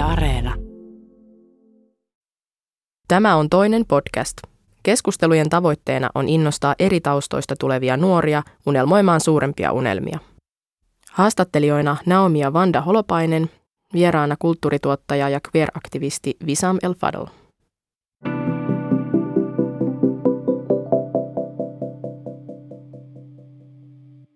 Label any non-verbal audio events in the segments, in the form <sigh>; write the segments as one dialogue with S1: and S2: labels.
S1: Yle Areena.
S2: Tämä on toinen podcast. Keskustelujen tavoitteena on innostaa eri taustoista tulevia nuoria unelmoimaan suurempia unelmia. Haastattelijoina Naomi ja Vanda Holopainen, vieraana kulttuurituottaja ja queer-aktivisti Visam El Fadl.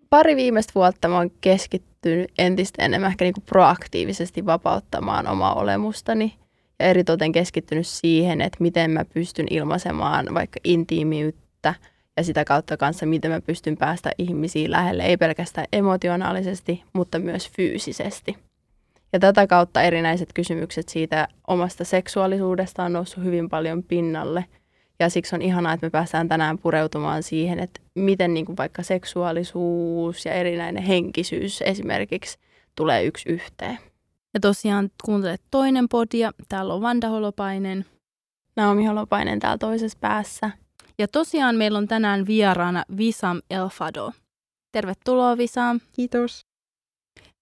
S3: Pari viimeistä vuotta mä oon keskittynyt entistä enemmän ehkä niinku proaktiivisesti vapauttamaan omaa olemustani ja eritoten keskittynyt siihen, että miten mä pystyn ilmaisemaan vaikka intiimiyttä ja sitä kautta kanssa, miten mä pystyn päästä ihmisiin lähelle, ei pelkästään emotionaalisesti, mutta myös fyysisesti. Ja tätä kautta erinäiset kysymykset siitä omasta seksuaalisuudesta on noussut hyvin paljon pinnalle. Ja siksi on ihanaa, että me päästään tänään pureutumaan siihen, että miten niin kuin vaikka seksuaalisuus ja erinäinen henkisyys esimerkiksi tulee yksi yhteen.
S4: Ja tosiaan kuuntelet toinen podia. Täällä on Vanda Holopainen.
S3: Naomi Holopainen täällä toisessa päässä.
S4: Ja tosiaan meillä on tänään vieraana Visam Elfado. Tervetuloa Visam.
S5: Kiitos.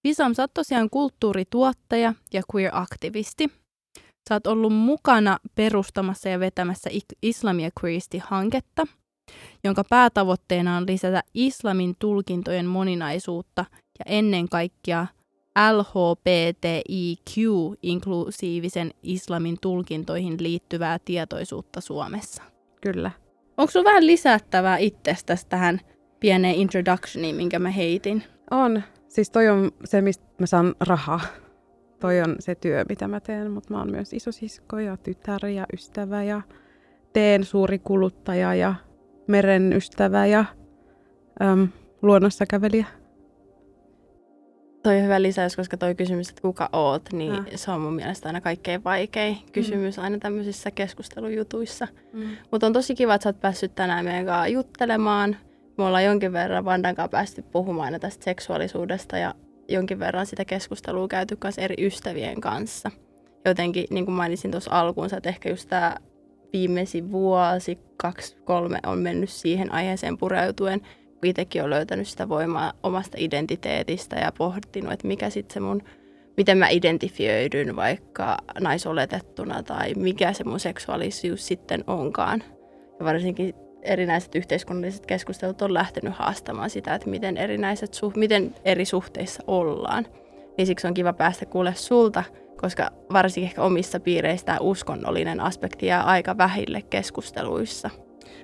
S4: Visam, sä oot tosiaan kulttuurituottaja ja queer-aktivisti. Sä oot ollut mukana perustamassa ja vetämässä Islamia Queeristi-hanketta, jonka päätavoitteena on lisätä islamin tulkintojen moninaisuutta ja ennen kaikkea LHBTIQ-inklusiivisen islamin tulkintoihin liittyvää tietoisuutta Suomessa.
S5: Kyllä.
S4: Onko sulla vähän lisättävää itsestäsi tähän pieneen introductioniin, minkä mä heitin?
S5: On. Siis toi on se, mistä mä saan rahaa. Toi on se työ, mitä mä teen, mutta mä oon myös isosisko ja tytär ja ystävä ja teen suuri kuluttaja ja meren ystävä ja äm, luonnossa kävelijä.
S3: Toi on hyvä lisäys, koska toi kysymys, että kuka oot, niin äh. se on mun mielestä aina kaikkein vaikein kysymys mm. aina tämmöisissä keskustelujutuissa. Mm. Mutta on tosi kiva, että sä oot päässyt tänään meidän kanssa juttelemaan. Me ollaan jonkin verran Vandan kanssa päästy puhumaan aina tästä seksuaalisuudesta ja jonkin verran sitä keskustelua käyty myös eri ystävien kanssa. Jotenkin, niin kuin mainitsin tuossa alkuun, että ehkä just tämä viimeisin vuosi, kaksi, kolme on mennyt siihen aiheeseen pureutuen – itsekin olen löytänyt sitä voimaa omasta identiteetistä ja pohtinut, että mikä sitten se mun, miten mä identifioidun vaikka naisoletettuna tai mikä se mun seksuaalisuus sitten onkaan. Ja varsinkin erinäiset yhteiskunnalliset keskustelut on lähtenyt haastamaan sitä, että miten, erinäiset, miten eri suhteissa ollaan. Niin siksi on kiva päästä kuulle sulta, koska varsinkin ehkä omissa piireissä tämä uskonnollinen aspekti jää aika vähille keskusteluissa.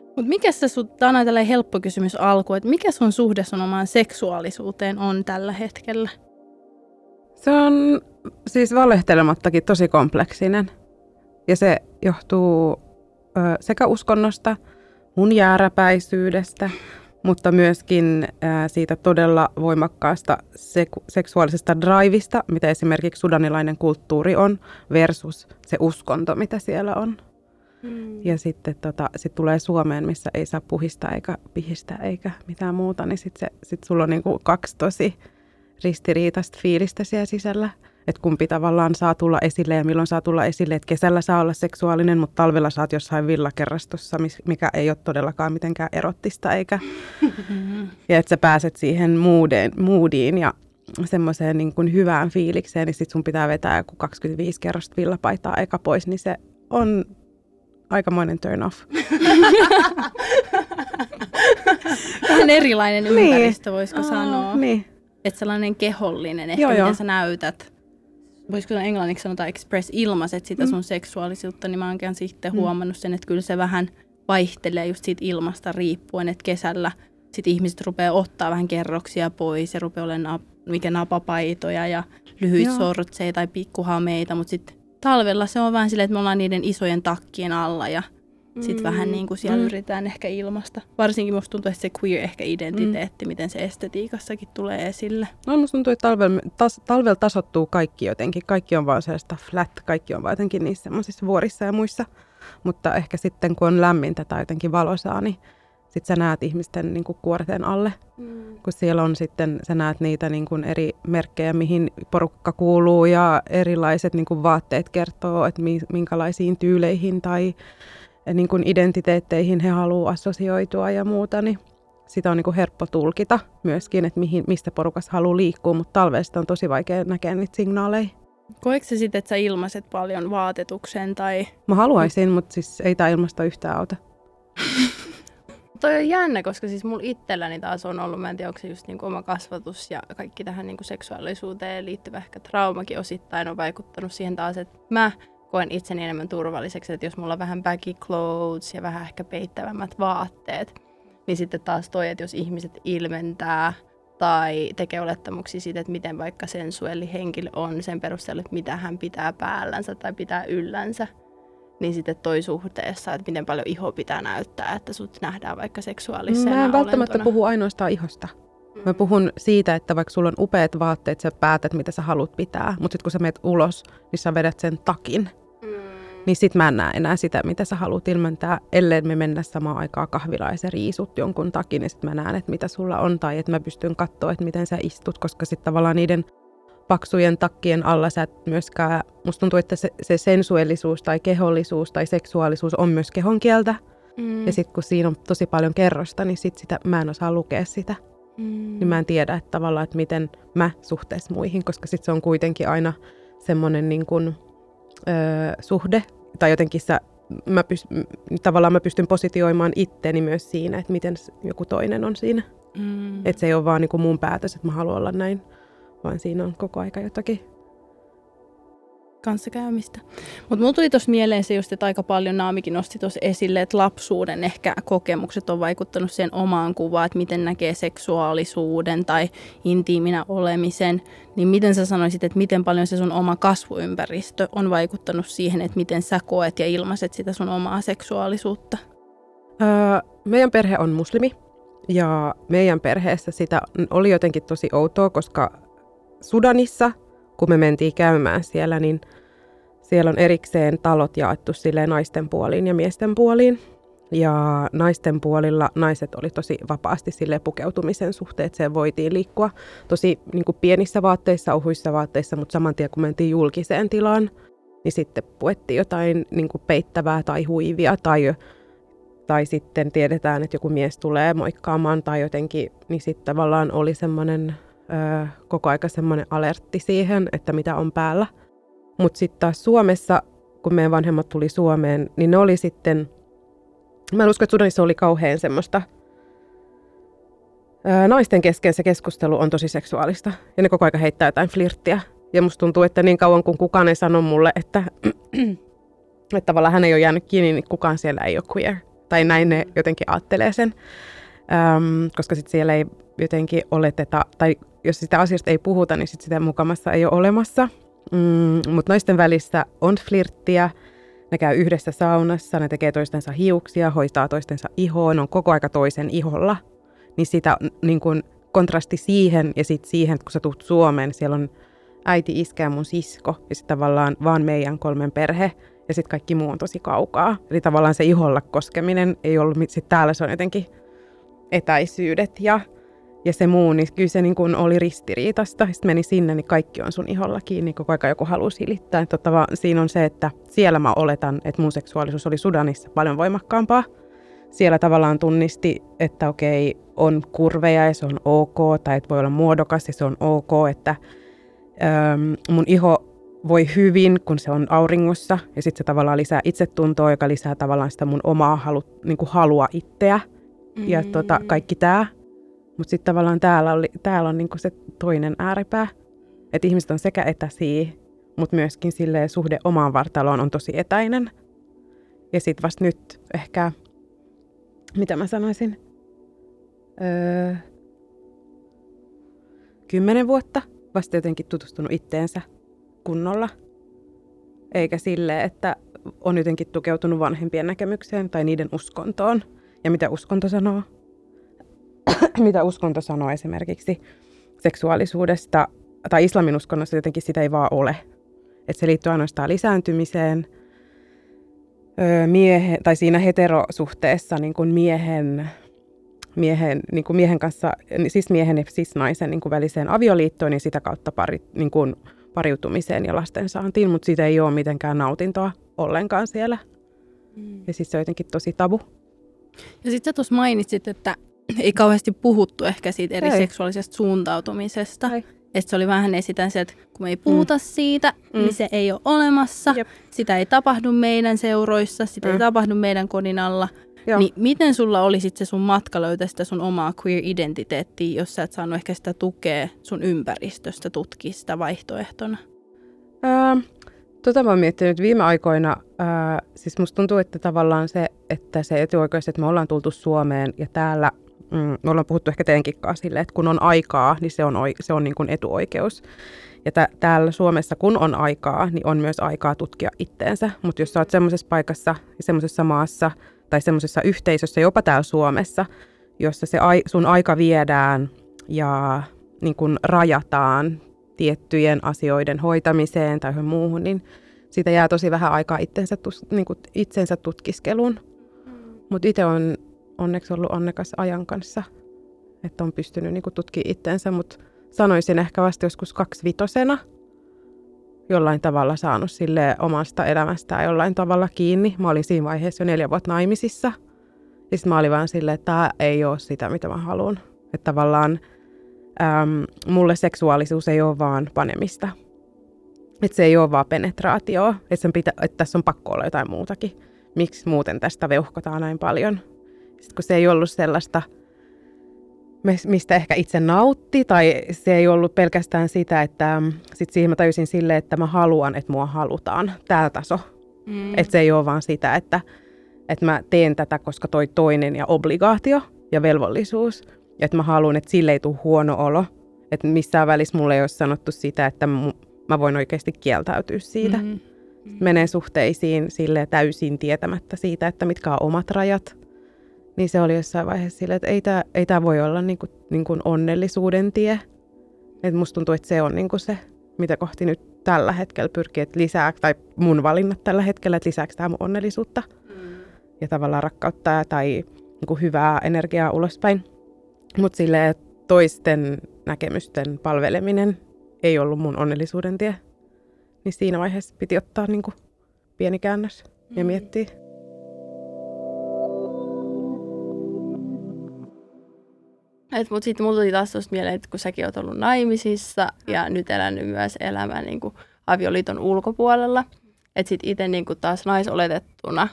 S4: Mutta mikä se sun, tämä on tällainen helppo kysymys alku, että mikä sun suhde sun omaan seksuaalisuuteen on tällä hetkellä?
S5: Se on siis valehtelemattakin tosi kompleksinen. Ja se johtuu ö, sekä uskonnosta, mun jääräpäisyydestä, mutta myöskin siitä todella voimakkaasta sek- seksuaalisesta drivista, mitä esimerkiksi sudanilainen kulttuuri on, versus se uskonto, mitä siellä on. Mm. Ja sitten tota, sit tulee Suomeen, missä ei saa puhistaa eikä pihistää eikä mitään muuta, niin sitten sit sulla on niinku kaksi tosi ristiriitaista fiilistä siellä sisällä. Että kumpi tavallaan saa tulla esille ja milloin saa tulla esille. Että kesällä saa olla seksuaalinen, mutta talvella saat jossain villakerrastossa, mikä ei ole todellakaan mitenkään erottista. Eikä. <laughs> ja että sä pääset siihen moodeen, moodiin ja semmoiseen niin kuin hyvään fiilikseen, niin sit sun pitää vetää joku 25 kerrosta villapaitaa eikä pois, niin se on aikamoinen turn off. <laughs>
S4: Vähän erilainen niin. ympäristö, voisiko sanoa.
S5: Niin.
S4: Että sellainen kehollinen, ehkä joo, miten joo. sä näytät. Voisiko sanoa englanniksi sanota express ilmaiset sitä mm. sun seksuaalisuutta, niin mä oon sitten mm. huomannut sen, että kyllä se vähän vaihtelee just siitä ilmasta riippuen, että kesällä sit ihmiset rupeaa ottaa vähän kerroksia pois ja rupeaa olemaan mikä napapaitoja ja lyhyitä sortseja tai pikkuhameita, mutta sitten talvella se on vähän silleen, että me ollaan niiden isojen takkien alla ja sitten mm. vähän niin kuin siellä mm. yritetään ehkä ilmasta. Varsinkin musta tuntuu, että se queer ehkä identiteetti, mm. miten se estetiikassakin tulee esille.
S5: No musta tuntuu, että talvella, tas, talvel tasottuu kaikki jotenkin. Kaikki on vaan sellaista flat, kaikki on vaan jotenkin niissä semmoisissa vuorissa ja muissa. Mutta ehkä sitten kun on lämmintä tai jotenkin valosaa, niin sitten sä näet ihmisten niin kuin kuorten alle, mm. kun siellä on sitten, sä näet niitä niin kuin eri merkkejä, mihin porukka kuuluu ja erilaiset niin kuin vaatteet kertoo, että minkälaisiin tyyleihin tai niin kuin identiteetteihin he haluaa assosioitua ja muuta, niin sitä on niin kuin helppo tulkita myöskin, että mihin, mistä porukassa haluaa liikkua, mutta talvesta on tosi vaikea näkeä niitä signaaleja.
S4: Koetko se sitten, että sä ilmaiset paljon vaatetukseen tai...
S5: Mä haluaisin, mutta siis ei tämä ilmasta yhtään auta. <laughs>
S3: Toi on jännä, koska siis mulla itselläni taas on ollut, mä en tiedä, onko se just niinku oma kasvatus ja kaikki tähän niinku seksuaalisuuteen liittyvä ehkä traumakin osittain on vaikuttanut siihen taas, että mä koen itseni enemmän turvalliseksi, että jos mulla on vähän baggy clothes ja vähän ehkä peittävämmät vaatteet, niin sitten taas toi, että jos ihmiset ilmentää tai tekee olettamuksia siitä, että miten vaikka sensuelli henkilö on sen perusteella, että mitä hän pitää päällänsä tai pitää yllänsä, niin sitten toi suhteessa, että miten paljon iho pitää näyttää, että sut nähdään vaikka seksuaalisena
S5: Mä en välttämättä
S3: olentona.
S5: puhu ainoastaan ihosta. Mä puhun siitä, että vaikka sulla on upeat vaatteet, sä päätät, mitä sä haluat pitää, mutta sitten kun sä menet ulos, niin sä vedät sen takin.
S3: Mm.
S5: Niin sit mä en näe enää sitä, mitä sä haluat ilmentää, ellei me mennä samaan aikaan kahvilaan ja sä riisut jonkun takin, ja sit mä näen, että mitä sulla on, tai että mä pystyn katsoa, että miten sä istut, koska sitten tavallaan niiden paksujen takkien alla sä et myöskään, musta tuntuu, että se, se sensuellisuus tai kehollisuus tai seksuaalisuus on myös kehon kieltä,
S3: Mm.
S5: ja sitten kun siinä on tosi paljon kerrosta, niin sit sitä, mä en osaa lukea sitä.
S3: mm.
S5: Niin mä en tiedä, että tavallaan, että miten mä suhteessa muihin, koska sitten se on kuitenkin aina semmoinen niin kuin, öö, suhde, tai jotenkin sä, mä pyst, tavallaan mä pystyn positioimaan itteni myös siinä, että miten joku toinen on siinä.
S4: Mm.
S5: Että se ei ole vaan niin kuin mun päätös, että mä haluan olla näin, vaan siinä on koko aika jotakin.
S4: Kanssakäymistä. Mutta mulla tuli tuossa mieleen se just, että aika paljon Naamikin nosti tuossa esille, että lapsuuden ehkä kokemukset on vaikuttanut sen omaan kuvaan, että miten näkee seksuaalisuuden tai intiiminä olemisen. Niin miten sä sanoisit, että miten paljon se sun oma kasvuympäristö on vaikuttanut siihen, että miten sä koet ja ilmaiset sitä sun omaa seksuaalisuutta?
S5: Öö, meidän perhe on muslimi, ja meidän perheessä sitä oli jotenkin tosi outoa, koska Sudanissa, kun me mentiin käymään siellä, niin siellä on erikseen talot jaettu silleen naisten puoliin ja miesten puoliin. Ja naisten puolilla naiset oli tosi vapaasti sille pukeutumisen suhteen, että se voitiin liikkua tosi niin kuin pienissä vaatteissa, ohuissa vaatteissa, mutta saman tien kun mentiin julkiseen tilaan, niin sitten puettiin jotain niin kuin peittävää tai huivia tai, tai sitten tiedetään, että joku mies tulee moikkaamaan tai jotenkin, niin sitten tavallaan oli semmoinen ö, koko aika semmoinen alertti siihen, että mitä on päällä. Mutta sitten taas Suomessa, kun meidän vanhemmat tuli Suomeen, niin ne oli sitten, mä en usko, että Sudanissa oli kauhean semmoista, ää, naisten kesken se keskustelu on tosi seksuaalista. Ja ne koko aika heittää jotain flirttiä. Ja musta tuntuu, että niin kauan kun kukaan ei sano mulle, että, <clears throat> että tavallaan hän ei ole jäänyt kiinni, niin kukaan siellä ei ole queer. Tai näin ne jotenkin ajattelee sen. Öm, koska sitten siellä ei jotenkin oleteta, tai jos sitä asiasta ei puhuta, niin sit sitä mukamassa ei ole olemassa. Mm, Mutta naisten välissä on flirttiä, ne käy yhdessä saunassa, ne tekee toistensa hiuksia, hoitaa toistensa ihoa, ne on koko aika toisen iholla. Niin sitä niin kun kontrasti siihen ja sitten siihen, että kun sä tulet Suomeen, siellä on äiti, iskä ja mun sisko ja sitten tavallaan vaan meidän kolmen perhe ja sitten kaikki muu on tosi kaukaa. Eli tavallaan se iholla koskeminen ei ollut, sitten täällä se on jotenkin etäisyydet ja, ja se muu, niin kyllä se niin kuin oli ristiriitasta. Sitten meni sinne, niin kaikki on sun iholla kiinni, koko aika joku haluaa silittää. Totta vaan siinä on se, että siellä mä oletan, että mun seksuaalisuus oli Sudanissa paljon voimakkaampaa. Siellä tavallaan tunnisti, että okei, on kurveja ja se on ok, tai että voi olla muodokas ja se on ok, että äm, mun iho voi hyvin, kun se on auringossa, ja sitten se tavallaan lisää itsetuntoa, joka lisää tavallaan sitä mun omaa halu, niin kuin halua itseä ja tota, kaikki tämä. Mutta sitten tavallaan täällä, oli, täällä on niinku se toinen ääripää. Että ihmiset on sekä etäisiä, mutta myöskin silleen suhde omaan vartaloon on tosi etäinen. Ja sitten vasta nyt ehkä, mitä mä sanoisin, öö, kymmenen vuotta vasta jotenkin tutustunut itteensä kunnolla. Eikä sille, että on jotenkin tukeutunut vanhempien näkemykseen tai niiden uskontoon. Ja mitä uskonto sanoo? <coughs> mitä uskonto sanoo esimerkiksi seksuaalisuudesta, tai islamin uskonnossa jotenkin sitä ei vaan ole. Että se liittyy ainoastaan lisääntymiseen, öö, miehe, tai siinä heterosuhteessa niin kuin miehen, miehen, niin kuin miehen kanssa, siis miehen ja siis naisen niin kuin väliseen avioliittoon ja sitä kautta pari, niin kuin pariutumiseen ja lasten saantiin, mutta siitä ei ole mitenkään nautintoa ollenkaan siellä.
S4: Mm.
S5: Ja siis se on jotenkin tosi tabu.
S4: Ja sitten sä tuossa mainitsit, että ei kauheasti puhuttu ehkä siitä eri
S5: Ei.
S4: seksuaalisesta suuntautumisesta.
S5: Ei.
S4: Että se oli vähän esitän se, että kun me ei puhuta mm. siitä, mm. niin se ei ole olemassa. Jep. Sitä ei tapahdu meidän seuroissa, sitä mm. ei tapahdu meidän kodin alla. Joo. Niin miten sulla oli sitten se sun matka löytää sitä sun omaa queer-identiteettiä, jos sä et saanut ehkä sitä tukea sun ympäristöstä tutkia sitä vaihtoehtona?
S5: Öö, tota mä oon miettinyt viime aikoina. Öö, siis musta tuntuu, että tavallaan se, että se etuoikeus, että me ollaan tultu Suomeen ja täällä mm, me ollaan puhuttu ehkä teidänkin kanssa sille, että kun on aikaa, niin se on, se on niin kuin etuoikeus. Ja t- täällä Suomessa, kun on aikaa, niin on myös aikaa tutkia itteensä. Mutta jos sä oot semmoisessa paikassa ja semmoisessa maassa – tai semmoisessa yhteisössä, jopa täällä Suomessa, jossa se ai, sun aika viedään ja niin kun rajataan tiettyjen asioiden hoitamiseen tai muuhun, niin siitä jää tosi vähän aikaa itsensä, niin kuin itsensä tutkiskeluun. Mm. Mutta itse on onneksi ollut onnekas ajan kanssa, että on pystynyt niin tutkimaan itsensä, mutta sanoisin ehkä vasta joskus kaksivitosena – jollain tavalla saanut sille omasta elämästään jollain tavalla kiinni. Mä olin siinä vaiheessa jo neljä vuotta naimisissa. Ja sitten mä olin vaan silleen, että tämä ei ole sitä, mitä mä haluan. Että tavallaan äm, mulle seksuaalisuus ei ole vaan panemista. Että se ei ole vaan penetraatio. Että, sen pitä, että tässä on pakko olla jotain muutakin. Miksi muuten tästä veuhkotaan näin paljon. Sitten kun se ei ollut sellaista – mistä ehkä itse nautti, tai se ei ollut pelkästään sitä, että mm, sit siihen mä tajusin sille, että mä haluan, että mua halutaan, tämä taso. Mm. Että se ei ole vaan sitä, että, että mä teen tätä, koska toi toinen ja obligaatio ja velvollisuus, ja että mä haluan, että sille ei tule huono olo. Että missään välissä mulle ei ole sanottu sitä, että mä voin oikeasti kieltäytyä siitä. Mm. Mm. Menee suhteisiin sille täysin tietämättä siitä, että mitkä on omat rajat – niin se oli jossain vaiheessa sille, että ei tämä ei tää voi olla niinku, niinku onnellisuuden tie. Et musta tuntuu, että se on niinku se, mitä kohti nyt tällä hetkellä pyrkii, että lisää, tai mun valinnat tällä hetkellä, että lisääkö tämä mun onnellisuutta mm. ja tavallaan rakkautta tai niinku hyvää energiaa ulospäin. Mutta sille toisten näkemysten palveleminen ei ollut mun onnellisuuden tie. Niin siinä vaiheessa piti ottaa niinku pieni käännös ja mm. Miettiä.
S3: Mutta sitten mulla tuli taas tuosta mieleen, että kun säkin oot ollut naimisissa ja nyt elänyt myös elämän niin kuin avioliiton ulkopuolella, että sitten itse niin kuin taas naisoletettuna,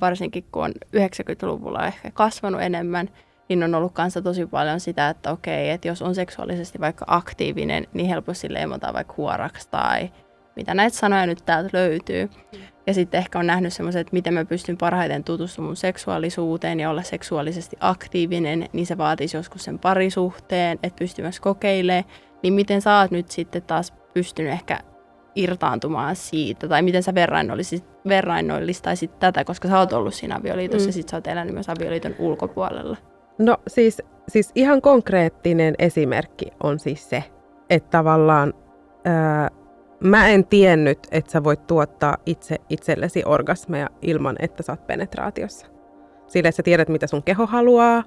S3: varsinkin kun on 90-luvulla ehkä kasvanut enemmän, niin on ollut kanssa tosi paljon sitä, että okei, että jos on seksuaalisesti vaikka aktiivinen, niin helposti leimataan vaikka huoraksi tai mitä näitä sanoja nyt täältä löytyy. Ja sitten ehkä on nähnyt semmoisen, että miten mä pystyn parhaiten tutustumaan mun seksuaalisuuteen ja olla seksuaalisesti aktiivinen, niin se vaatisi joskus sen parisuhteen, että pystyy myös kokeilemaan. Niin miten sä oot nyt sitten taas pystynyt ehkä irtaantumaan siitä, tai miten sä verrannollistaisit tätä, koska sä oot ollut siinä avioliitossa mm. ja sit sä oot elänyt myös avioliiton ulkopuolella.
S5: No siis, siis ihan konkreettinen esimerkki on siis se, että tavallaan ää, Mä en tiennyt, että sä voit tuottaa itse itsellesi orgasmeja ilman, että sä oot penetraatiossa. Sillä sä tiedät, mitä sun keho haluaa,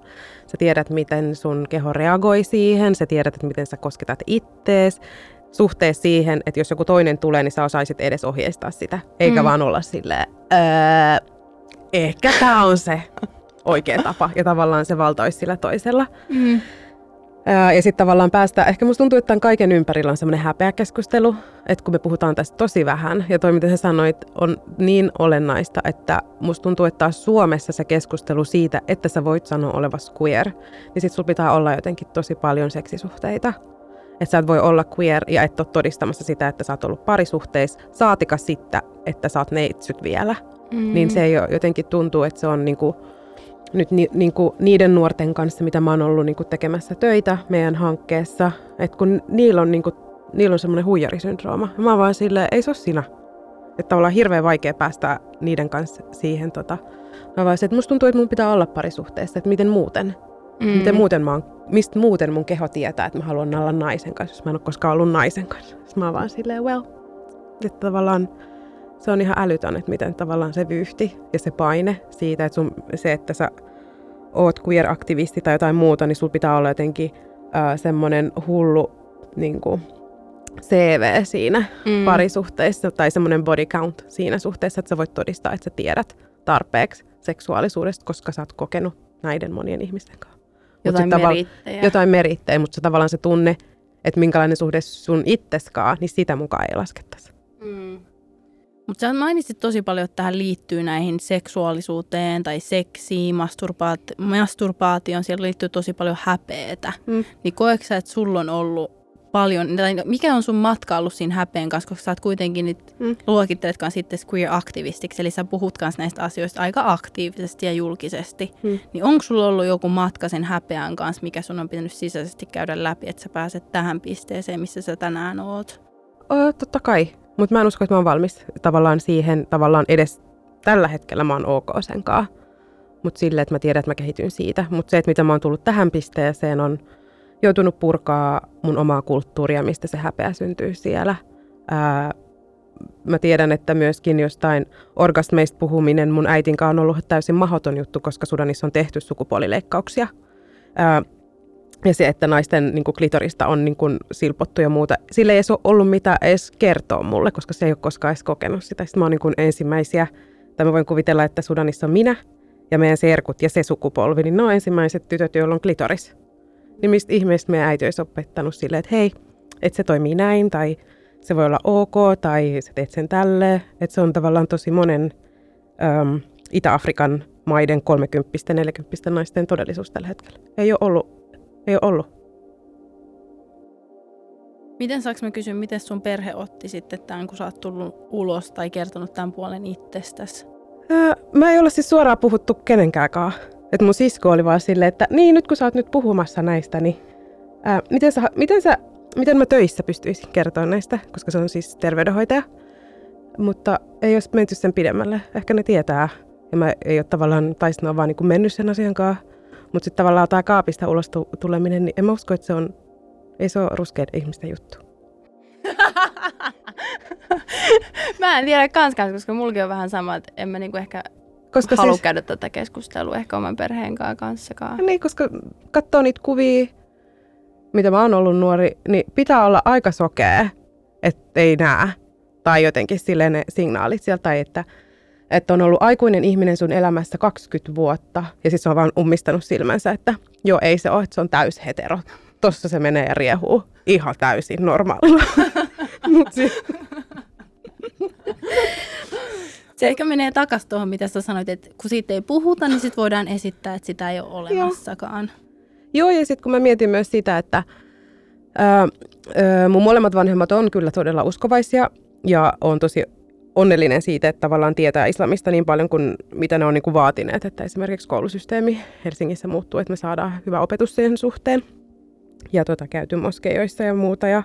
S5: sä tiedät, miten sun keho reagoi siihen, sä tiedät, että miten sä kosketat ittees, suhteessa siihen, että jos joku toinen tulee, niin sä osaisit edes ohjeistaa sitä, eikä mm. vaan olla silleen, öö, ehkä tämä on se oikea tapa, ja tavallaan se valta olisi sillä toisella. Mm. Ja sitten tavallaan päästä, ehkä musta tuntuu, että tämän kaiken ympärillä on semmoinen häpeäkeskustelu, että kun me puhutaan tästä tosi vähän, ja toi mitä sä sanoit on niin olennaista, että musta tuntuu, että taas Suomessa se keskustelu siitä, että sä voit sanoa olevas queer, niin sit sulla pitää olla jotenkin tosi paljon seksisuhteita. Että sä et voi olla queer ja et ole todistamassa sitä, että sä oot ollut parisuhteissa, saatika sitten, että sä oot neitsyt vielä. Mm. Niin se ei ole, jotenkin tuntuu, että se on niinku, nyt ni, niin kuin niiden nuorten kanssa, mitä mä oon ollut niin kuin tekemässä töitä meidän hankkeessa, että kun niillä on, niin kuin, niillä on semmoinen huijarisyndrooma. Ja mä vaan silleen, ei se ole sinä. Että ollaan hirveän vaikea päästä niiden kanssa siihen. Tota. Mä vaan että musta tuntuu, että mun pitää olla parisuhteessa, että miten muuten. Mm. Miten muuten mä oon, mistä muuten mun keho tietää, että mä haluan olla naisen kanssa, jos mä en ole koskaan ollut naisen kanssa. Sitten mä oon vaan silleen, well, että tavallaan se on ihan älytön, että miten tavallaan se vyyhti ja se paine siitä, että sun, se, että sä oot queer-aktivisti tai jotain muuta, niin sulla pitää olla jotenkin äh, semmoinen hullu niin kuin, CV siinä mm. parisuhteessa tai semmoinen body count siinä suhteessa, että sä voit todistaa, että sä tiedät tarpeeksi seksuaalisuudesta, koska sä oot kokenut näiden monien ihmisten kanssa.
S3: Jotain merittejä.
S5: Jotain merittejä, mutta se tavallaan se tunne että minkälainen suhde sun itseskaan, niin sitä mukaan ei laskettaisi. Mm.
S4: Mutta sä mainitsit tosi paljon, että tähän liittyy näihin seksuaalisuuteen tai seksiin, masturbaat- masturbaation, siellä liittyy tosi paljon häpeetä. Mm. Niin koetko sä, että sulla on ollut paljon, tai mikä on sun matka ollut siinä häpeen kanssa, koska sä oot kuitenkin nyt mm. luokitteletkaan sitten queer-aktivistiksi, eli sä puhut kanssa näistä asioista aika aktiivisesti ja julkisesti. Mm. Niin onko sulla ollut joku matka sen häpeän kanssa, mikä sun on pitänyt sisäisesti käydä läpi, että sä pääset tähän pisteeseen, missä sä tänään oot?
S5: O, totta kai, mutta mä en usko, että mä oon valmis tavallaan siihen, tavallaan edes tällä hetkellä mä oon ok senkaan. Mutta silleen, että mä tiedän, että mä kehityn siitä. Mutta se, että mitä mä oon tullut tähän pisteeseen, on joutunut purkaa mun omaa kulttuuria, mistä se häpeä syntyy siellä. Ää, mä tiedän, että myöskin jostain orgasmeista puhuminen mun äitin kanssa on ollut täysin mahdoton juttu, koska Sudanissa on tehty sukupuolileikkauksia. Ää, ja se, että naisten niin kuin klitorista on niin kuin silpottu ja muuta, sille ei ole ollut mitä edes kertoa mulle, koska se ei ole koskaan edes kokenut sitä. Sitten mä oon niin kuin ensimmäisiä, tai mä voin kuvitella, että Sudanissa on minä ja meidän serkut ja se sukupolvi, niin ne on ensimmäiset tytöt, joilla on klitoris. Niin mistä ihmeestä meidän äiti olisi opettanut silleen, että hei, että se toimii näin, tai se voi olla ok, tai sä teet sen tälle. Että se on tavallaan tosi monen äm, Itä-Afrikan maiden 30-40 naisten todellisuus tällä hetkellä. Ei ole ollut ei ole ollut.
S4: Miten saaks mä kysyä, miten sun perhe otti sitten tämän, kun sä oot tullut ulos tai kertonut tämän puolen itsestäsi?
S5: Öö, mä ei olla siis suoraan puhuttu kenenkään Että mun sisko oli vaan silleen, että niin nyt kun sä oot nyt puhumassa näistä, niin ää, miten, sä, miten, sä, miten mä töissä pystyisin kertoa näistä, koska se on siis terveydenhoitaja. Mutta ei olisi menty sen pidemmälle. Ehkä ne tietää. Ja mä ei ole tavallaan, tai vaan niin mennyt sen asian kanssa. Mutta sitten tavallaan tämä kaapista ulos tuleminen, niin en mä usko, että se on, ei se ole ruskeiden ihmisten juttu. <laughs>
S3: mä en tiedä kanskaan, koska mullakin on vähän sama, että en mä niinku ehkä koska halua siis... käydä tätä keskustelua ehkä oman perheen kanssakaan.
S5: Niin, koska katsoo niitä kuvia, mitä mä oon ollut nuori, niin pitää olla aika sokea, että ei näe. Tai jotenkin silleen ne signaalit sieltä, tai että että on ollut aikuinen ihminen sun elämässä 20 vuotta ja sitten se on vaan ummistanut silmänsä, että joo ei se ole, että se on täys hetero. Tossa se menee ja riehuu ihan täysin normaalilla. <laughs>
S4: Se ehkä menee takaisin tuohon, mitä sä sanoit, että kun siitä ei puhuta, niin sitten voidaan esittää, että sitä ei ole olemassakaan.
S5: Joo, joo ja sitten kun mä mietin myös sitä, että ää, ää, mun molemmat vanhemmat on kyllä todella uskovaisia ja on tosi onnellinen siitä, että tavallaan tietää islamista niin paljon kuin mitä ne on niin kuin vaatineet, että esimerkiksi koulusysteemi Helsingissä muuttuu, että me saadaan hyvä opetus siihen suhteen. Ja tuota, käyty moskeijoissa ja muuta ja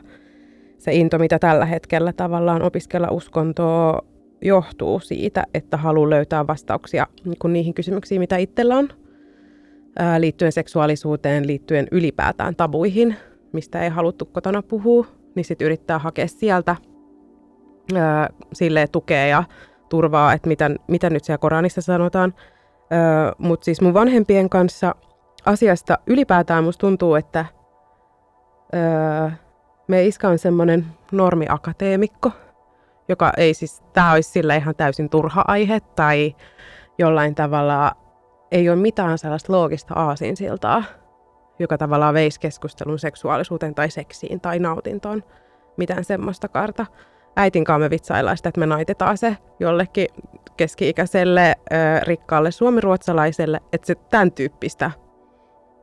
S5: se into, mitä tällä hetkellä tavallaan opiskella uskontoa johtuu siitä, että haluaa löytää vastauksia niin niihin kysymyksiin, mitä itsellä on ää, liittyen seksuaalisuuteen, liittyen ylipäätään tabuihin, mistä ei haluttu kotona puhua, niin sitten yrittää hakea sieltä – ää, tukea ja turvaa, että mitä, mitä nyt siellä Koranissa sanotaan. Mutta siis mun vanhempien kanssa asiasta ylipäätään musta tuntuu, että me iska on semmoinen normiakateemikko, joka ei siis, tämä olisi sille ihan täysin turha aihe tai jollain tavalla ei ole mitään sellaista loogista aasinsiltaa, joka tavallaan veisi keskustelun seksuaalisuuteen tai seksiin tai nautintoon, mitään semmoista karta äitin kanssa me vitsaillaan sitä, että me naitetaan se jollekin keski-ikäiselle rikkaalle suomiruotsalaiselle, että se tämän tyyppistä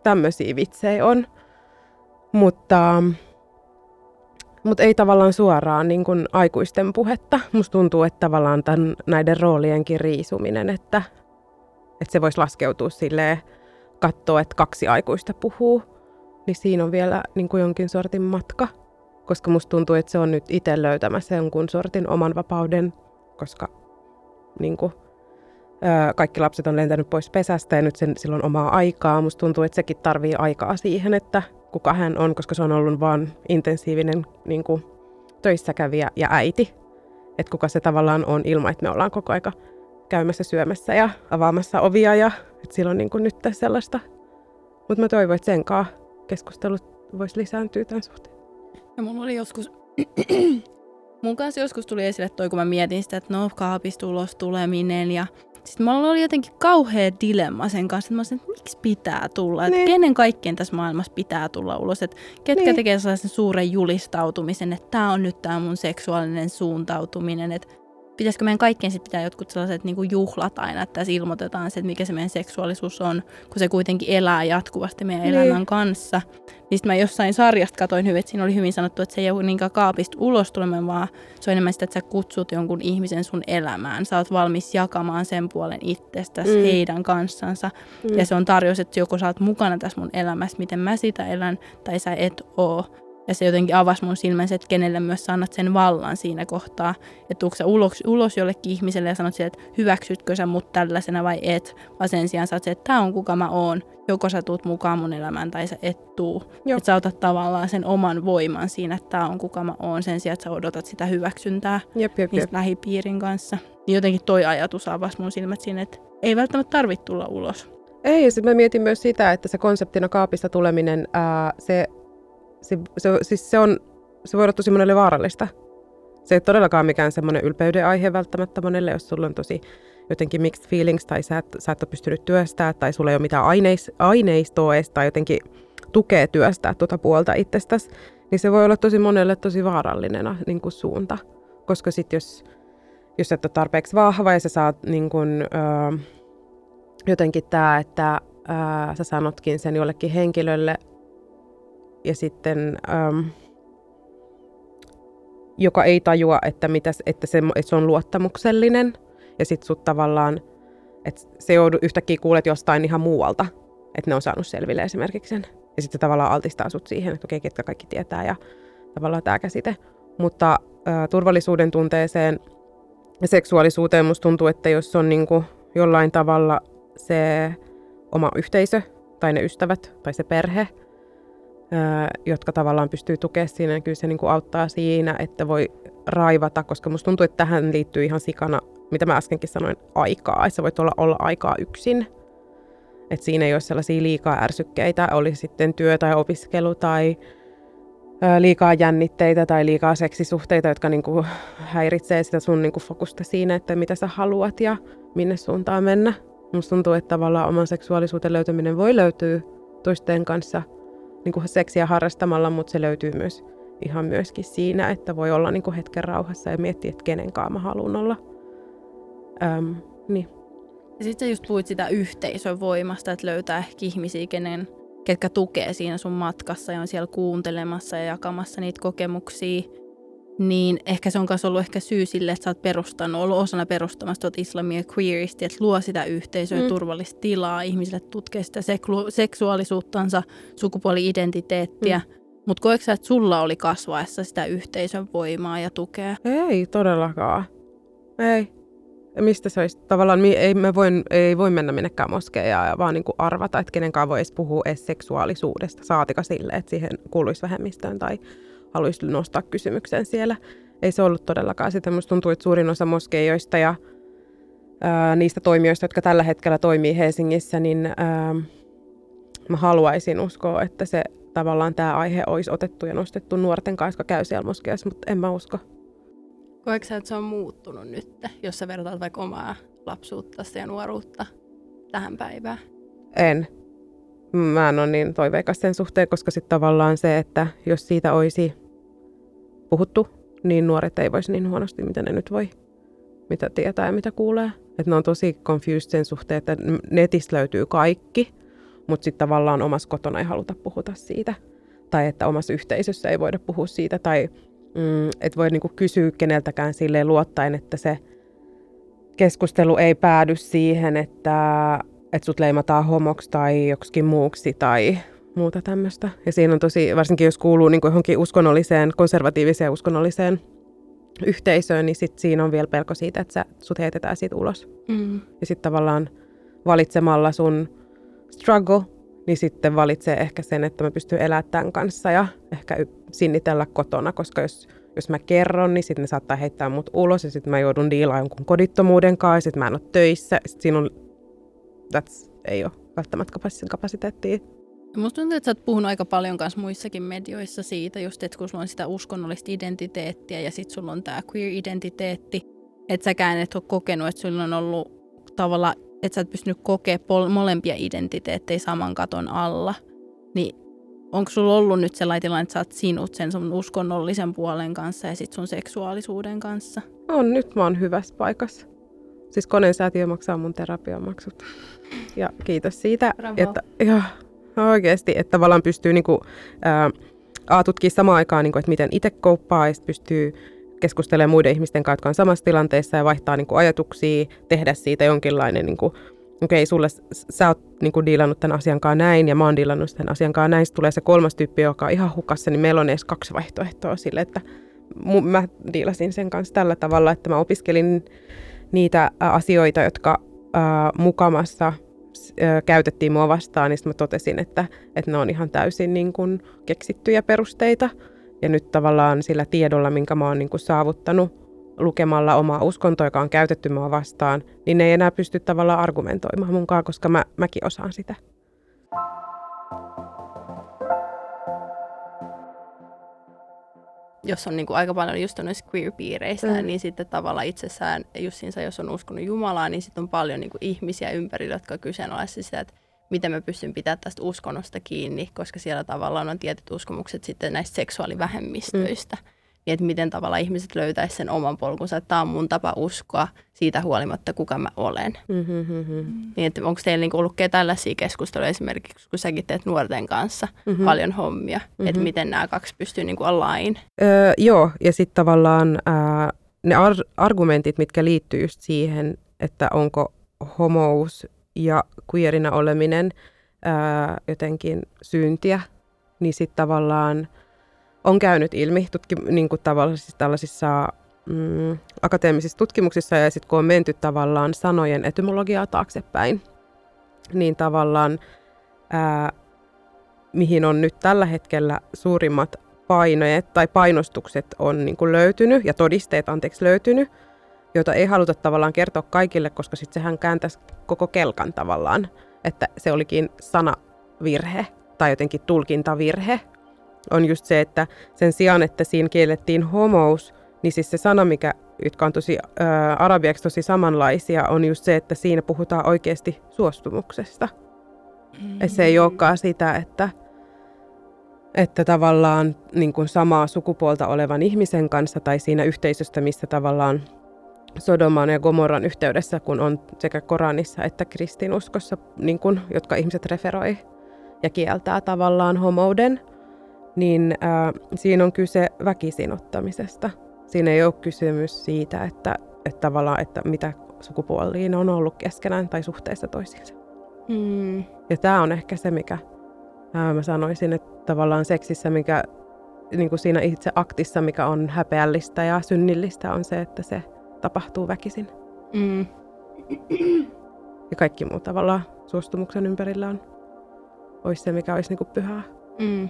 S5: tämmöisiä vitsejä on. Mutta, mutta ei tavallaan suoraan niin kuin aikuisten puhetta. Musta tuntuu, että tavallaan tämän, näiden roolienkin riisuminen, että, että se voisi laskeutua silleen, katsoa, että kaksi aikuista puhuu, niin siinä on vielä niin kuin jonkin sortin matka koska musta tuntuu, että se on nyt itse löytämässä jonkun sortin oman vapauden, koska niin kuin, ää, kaikki lapset on lentänyt pois pesästä ja nyt sen, silloin omaa aikaa. Musta tuntuu, että sekin tarvii aikaa siihen, että kuka hän on, koska se on ollut vaan intensiivinen niin kuin, töissäkävijä ja äiti. Että kuka se tavallaan on ilman, että me ollaan koko aika käymässä syömässä ja avaamassa ovia ja että silloin niin kuin nyt sellaista. Mutta mä toivon, että sen keskustelut voisi lisääntyä tämän suhteen.
S4: Ja mulla oli joskus, <clears throat> mun kanssa joskus tuli esille toi, kun mä mietin sitä, että no kaapista ulos tuleminen ja sitten mulla oli jotenkin kauhea dilemma sen kanssa, että mä olisin, että miksi pitää tulla, että niin. kenen kaikkien tässä maailmassa pitää tulla ulos, että ketkä niin. tekee sellaisen suuren julistautumisen, että tämä on nyt tämä mun seksuaalinen suuntautuminen, että pitäisikö meidän kaikkien sitten pitää jotkut sellaiset niin kuin juhlat aina, että tässä ilmoitetaan se, että mikä se meidän seksuaalisuus on, kun se kuitenkin elää jatkuvasti meidän niin. elämän kanssa. Niin mä jossain sarjasta katoin hyvin, että siinä oli hyvin sanottu, että se ei ole niinkään kaapista ulos tulemaan, vaan se on enemmän sitä, että sä kutsut jonkun ihmisen sun elämään. Sä oot valmis jakamaan sen puolen itsestäsi mm. heidän kanssansa. Mm. Ja se on tarjous, että joko sä oot mukana tässä mun elämässä, miten mä sitä elän, tai sä et oo. Ja se jotenkin avasi mun silmänsä, että kenelle myös annat sen vallan siinä kohtaa. Että tuutko sä ulos, ulos jollekin ihmiselle ja sanot sille, että hyväksytkö sä mut tällaisena vai et. Vaan sen sijaan sä oot se, että tää on kuka mä oon. Joko sä tuut mukaan mun elämään tai sä et tuu. Että sä otat tavallaan sen oman voiman siinä, että tää on kuka mä oon. Sen sijaan, että sä odotat sitä hyväksyntää jep, jep, jep. lähipiirin kanssa. Niin jotenkin toi ajatus avasi mun silmät siinä, että ei välttämättä tarvitse tulla ulos.
S5: Ei, ja sitten mä mietin myös sitä, että se konseptina kaapista tuleminen, ää, se se, se, siis se, on, se voi olla tosi monelle vaarallista. Se ei todellakaan mikään semmoinen ylpeyden aihe välttämättä monelle, jos sulla on tosi jotenkin mixed feelings tai sä et, sä et ole pystynyt työstämään tai sulla ei ole mitään aineis, aineistoa edes tai jotenkin tukee työstää tuota puolta itsestäsi, niin se voi olla tosi monelle tosi vaarallinen niin kuin suunta. Koska sitten jos, jos et ole tarpeeksi vahva ja sä saat niin kuin, öö, jotenkin tämä, että öö, sä sanotkin sen jollekin henkilölle ja sitten, ähm, joka ei tajua, että, mitäs, että, se, että se on luottamuksellinen. Ja sitten sut tavallaan, että se joudu yhtäkkiä kuulet jostain ihan muualta, että ne on saanut selville esimerkiksi sen. Ja sitten se tavallaan altistaa sut siihen, että okei, ketkä kaikki tietää ja tavallaan tämä käsite. Mutta äh, turvallisuuden tunteeseen ja seksuaalisuuteen musta tuntuu, että jos on niin kuin jollain tavalla se oma yhteisö tai ne ystävät tai se perhe – jotka tavallaan pystyy tukemaan siinä. Ja kyllä se niin kuin auttaa siinä, että voi raivata, koska musta tuntuu, että tähän liittyy ihan sikana, mitä mä äskenkin sanoin, aikaa. Että sä voit olla, olla aikaa yksin. Että siinä ei ole sellaisia liikaa ärsykkeitä, oli sitten työ tai opiskelu tai liikaa jännitteitä tai liikaa seksisuhteita, jotka niin kuin häiritsee sitä sun niin kuin fokusta siinä, että mitä sä haluat ja minne suuntaan mennä. Musta tuntuu, että tavallaan oman seksuaalisuuden löytäminen voi löytyä toisten kanssa – niin kuin seksiä harrastamalla, mutta se löytyy myös ihan myöskin siinä, että voi olla niin kuin hetken rauhassa ja miettiä, että kenen kanssa mä haluan olla. Öm, niin.
S4: Ja sitten just puhuit sitä yhteisön voimasta, että löytää ehkä ihmisiä, kenen, ketkä tukee siinä sun matkassa ja on siellä kuuntelemassa ja jakamassa niitä kokemuksia niin ehkä se on myös ollut ehkä syy sille, että sä oot perustanut, ollut osana perustamassa tuota islamia queeristi, että luo sitä yhteisöä mm. turvallista tilaa ihmisille tutkea sitä seklu- seksuaalisuuttansa, sukupuoli-identiteettiä. Mm. Mutta koetko sä, että sulla oli kasvaessa sitä yhteisön voimaa ja tukea?
S5: Ei todellakaan. Ei. Mistä se olisi? Tavallaan ei, me voin, ei voi mennä minnekään moskeijaan ja vaan niin kuin arvata, että kenenkaan voisi puhua edes seksuaalisuudesta, saatika sille, että siihen kuuluisi vähemmistöön tai haluaisi nostaa kysymyksen siellä. Ei se ollut todellakaan sitä. Minusta tuntuu, että suurin osa moskeijoista ja ää, niistä toimijoista, jotka tällä hetkellä toimii Helsingissä, niin ää, mä haluaisin uskoa, että se tavallaan tämä aihe olisi otettu ja nostettu nuorten kanssa, jotka käy siellä moskeassa, mutta en mä usko.
S3: Koetko sä, että se on muuttunut nyt, jos sä vertaat vaikka omaa lapsuutta ja nuoruutta tähän päivään?
S5: En mä en ole niin toiveikas sen suhteen, koska sitten tavallaan se, että jos siitä olisi puhuttu, niin nuoret ei voisi niin huonosti, mitä ne nyt voi, mitä tietää ja mitä kuulee. Että ne on tosi confused sen suhteen, että netistä löytyy kaikki, mutta sitten tavallaan omassa kotona ei haluta puhuta siitä. Tai että omassa yhteisössä ei voida puhua siitä. Tai mm, että voi niinku kysyä keneltäkään silleen luottaen, että se keskustelu ei päädy siihen, että että sut leimataan homoksi tai joksikin muuksi tai muuta tämmöistä. Ja siinä on tosi, varsinkin jos kuuluu niin kuin johonkin uskonnolliseen, konservatiiviseen uskonnolliseen yhteisöön, niin sit siinä on vielä pelko siitä, että sä, sut heitetään siitä ulos. Mm. Ja sitten tavallaan valitsemalla sun struggle, niin sitten valitsee ehkä sen, että mä pystyn elämään tämän kanssa ja ehkä sinnitellä kotona, koska jos, jos mä kerron, niin sitten ne saattaa heittää mut ulos ja sitten mä joudun diilaamaan jonkun kodittomuuden kanssa ja sitten mä en ole töissä. Sitten siinä on that's, ei ole välttämättä kapasiteettia.
S4: Musta tuntuu, että sä oot puhunut aika paljon kanssa muissakin medioissa siitä, just, että kun sulla on sitä uskonnollista identiteettiä ja sitten sulla on tämä queer-identiteetti, että säkään et ole kokenut, että sulla on ollut tavalla, että sä et pystynyt kokea pol- molempia identiteettejä saman katon alla, niin onko sulla ollut nyt sellainen tilanne, että sä oot sinut sen sun uskonnollisen puolen kanssa ja sit sun seksuaalisuuden kanssa?
S5: On, nyt mä oon hyvässä paikassa. Siis koneen säätiö maksaa mun terapiamaksut. Ja kiitos siitä, Bravo. että joo, oikeasti, että tavallaan pystyy niinku, ää, A, samaan aikaan, niinku, että miten itse kouppaa ja pystyy keskustelemaan muiden ihmisten kanssa, jotka on samassa tilanteessa ja vaihtaa niinku, ajatuksia, tehdä siitä jonkinlainen niinku, okei, okay, sulle, sä oot niinku diilannut tämän asiankaan näin ja mä oon diilannut tämän asiankaan näin. Sitten tulee se kolmas tyyppi, joka on ihan hukassa, niin meillä on edes kaksi vaihtoehtoa sille, että mä diilasin sen kanssa tällä tavalla, että mä opiskelin niitä asioita, jotka mukamassa käytettiin mua vastaan, niin mä totesin, että, että ne on ihan täysin niin kuin keksittyjä perusteita. Ja nyt tavallaan sillä tiedolla, minkä mä oon niin kuin saavuttanut lukemalla omaa uskontoa, joka on käytetty mua vastaan, niin ne ei enää pysty tavallaan argumentoimaan munkaan, koska mä, mäkin osaan sitä.
S3: Jos on niin kuin aika paljon just noissa queer-piireissä, mm. niin sitten tavallaan itsessään, justiinsa jos on uskonut Jumalaa, niin sitten on paljon niin kuin ihmisiä ympärillä, jotka kyseenalaisivat sitä, että miten mä pystyn pitämään tästä uskonnosta kiinni, koska siellä tavallaan on tietyt uskomukset sitten näistä seksuaalivähemmistöistä. Mm niin että miten tavalla ihmiset löytäisivät sen oman polkunsa, että tämä on mun tapa uskoa siitä huolimatta, kuka mä olen. Mm-hmm. Mm. Niin että onko teillä niinku ollut tällaisia keskusteluja esimerkiksi, kun säkin teet nuorten kanssa mm-hmm. paljon hommia, mm-hmm. että miten nämä kaksi pystyy niinku align?
S5: Öö, joo, ja sitten tavallaan ää, ne ar- argumentit, mitkä liittyy just siihen, että onko homous ja queerinä oleminen ää, jotenkin syntiä, niin sitten tavallaan – on käynyt ilmi tutki, niin kuin tavallisissa tällaisissa mm, akateemisissa tutkimuksissa ja sitten kun on menty tavallaan sanojen etymologiaa taaksepäin, niin tavallaan ää, mihin on nyt tällä hetkellä suurimmat painojet tai painostukset on niin kuin löytynyt ja todisteet anteeksi löytynyt, joita ei haluta tavallaan kertoa kaikille, koska sitten sehän kääntäisi koko kelkan tavallaan, että se olikin sanavirhe tai jotenkin tulkintavirhe, on just se, että sen sijaan, että siinä kiellettiin homous, niin siis se sana, mikä, jotka on tosi ää, arabiaksi tosi samanlaisia, on just se, että siinä puhutaan oikeasti suostumuksesta. Mm-hmm. Et se ei olekaan sitä, että, että tavallaan niin kuin samaa sukupuolta olevan ihmisen kanssa tai siinä yhteisöstä, missä tavallaan Sodoman ja Gomorran yhteydessä, kun on sekä Koranissa että kristinuskossa, niin kuin, jotka ihmiset referoi ja kieltää tavallaan homouden – niin äh, siinä on kyse väkisinottamisesta. Siinä ei ole kysymys siitä, että, että tavallaan, että mitä sukupuoliin on ollut keskenään tai suhteessa toisiinsa. Mm. Ja tämä on ehkä se, mikä äh, mä sanoisin, että tavallaan seksissä, mikä niin kuin siinä itse aktissa, mikä on häpeällistä ja synnillistä, on se, että se tapahtuu väkisin. Mm. Ja kaikki muu tavallaan suostumuksen ympärillä on, olisi se, mikä olisi niin kuin pyhää. Mm.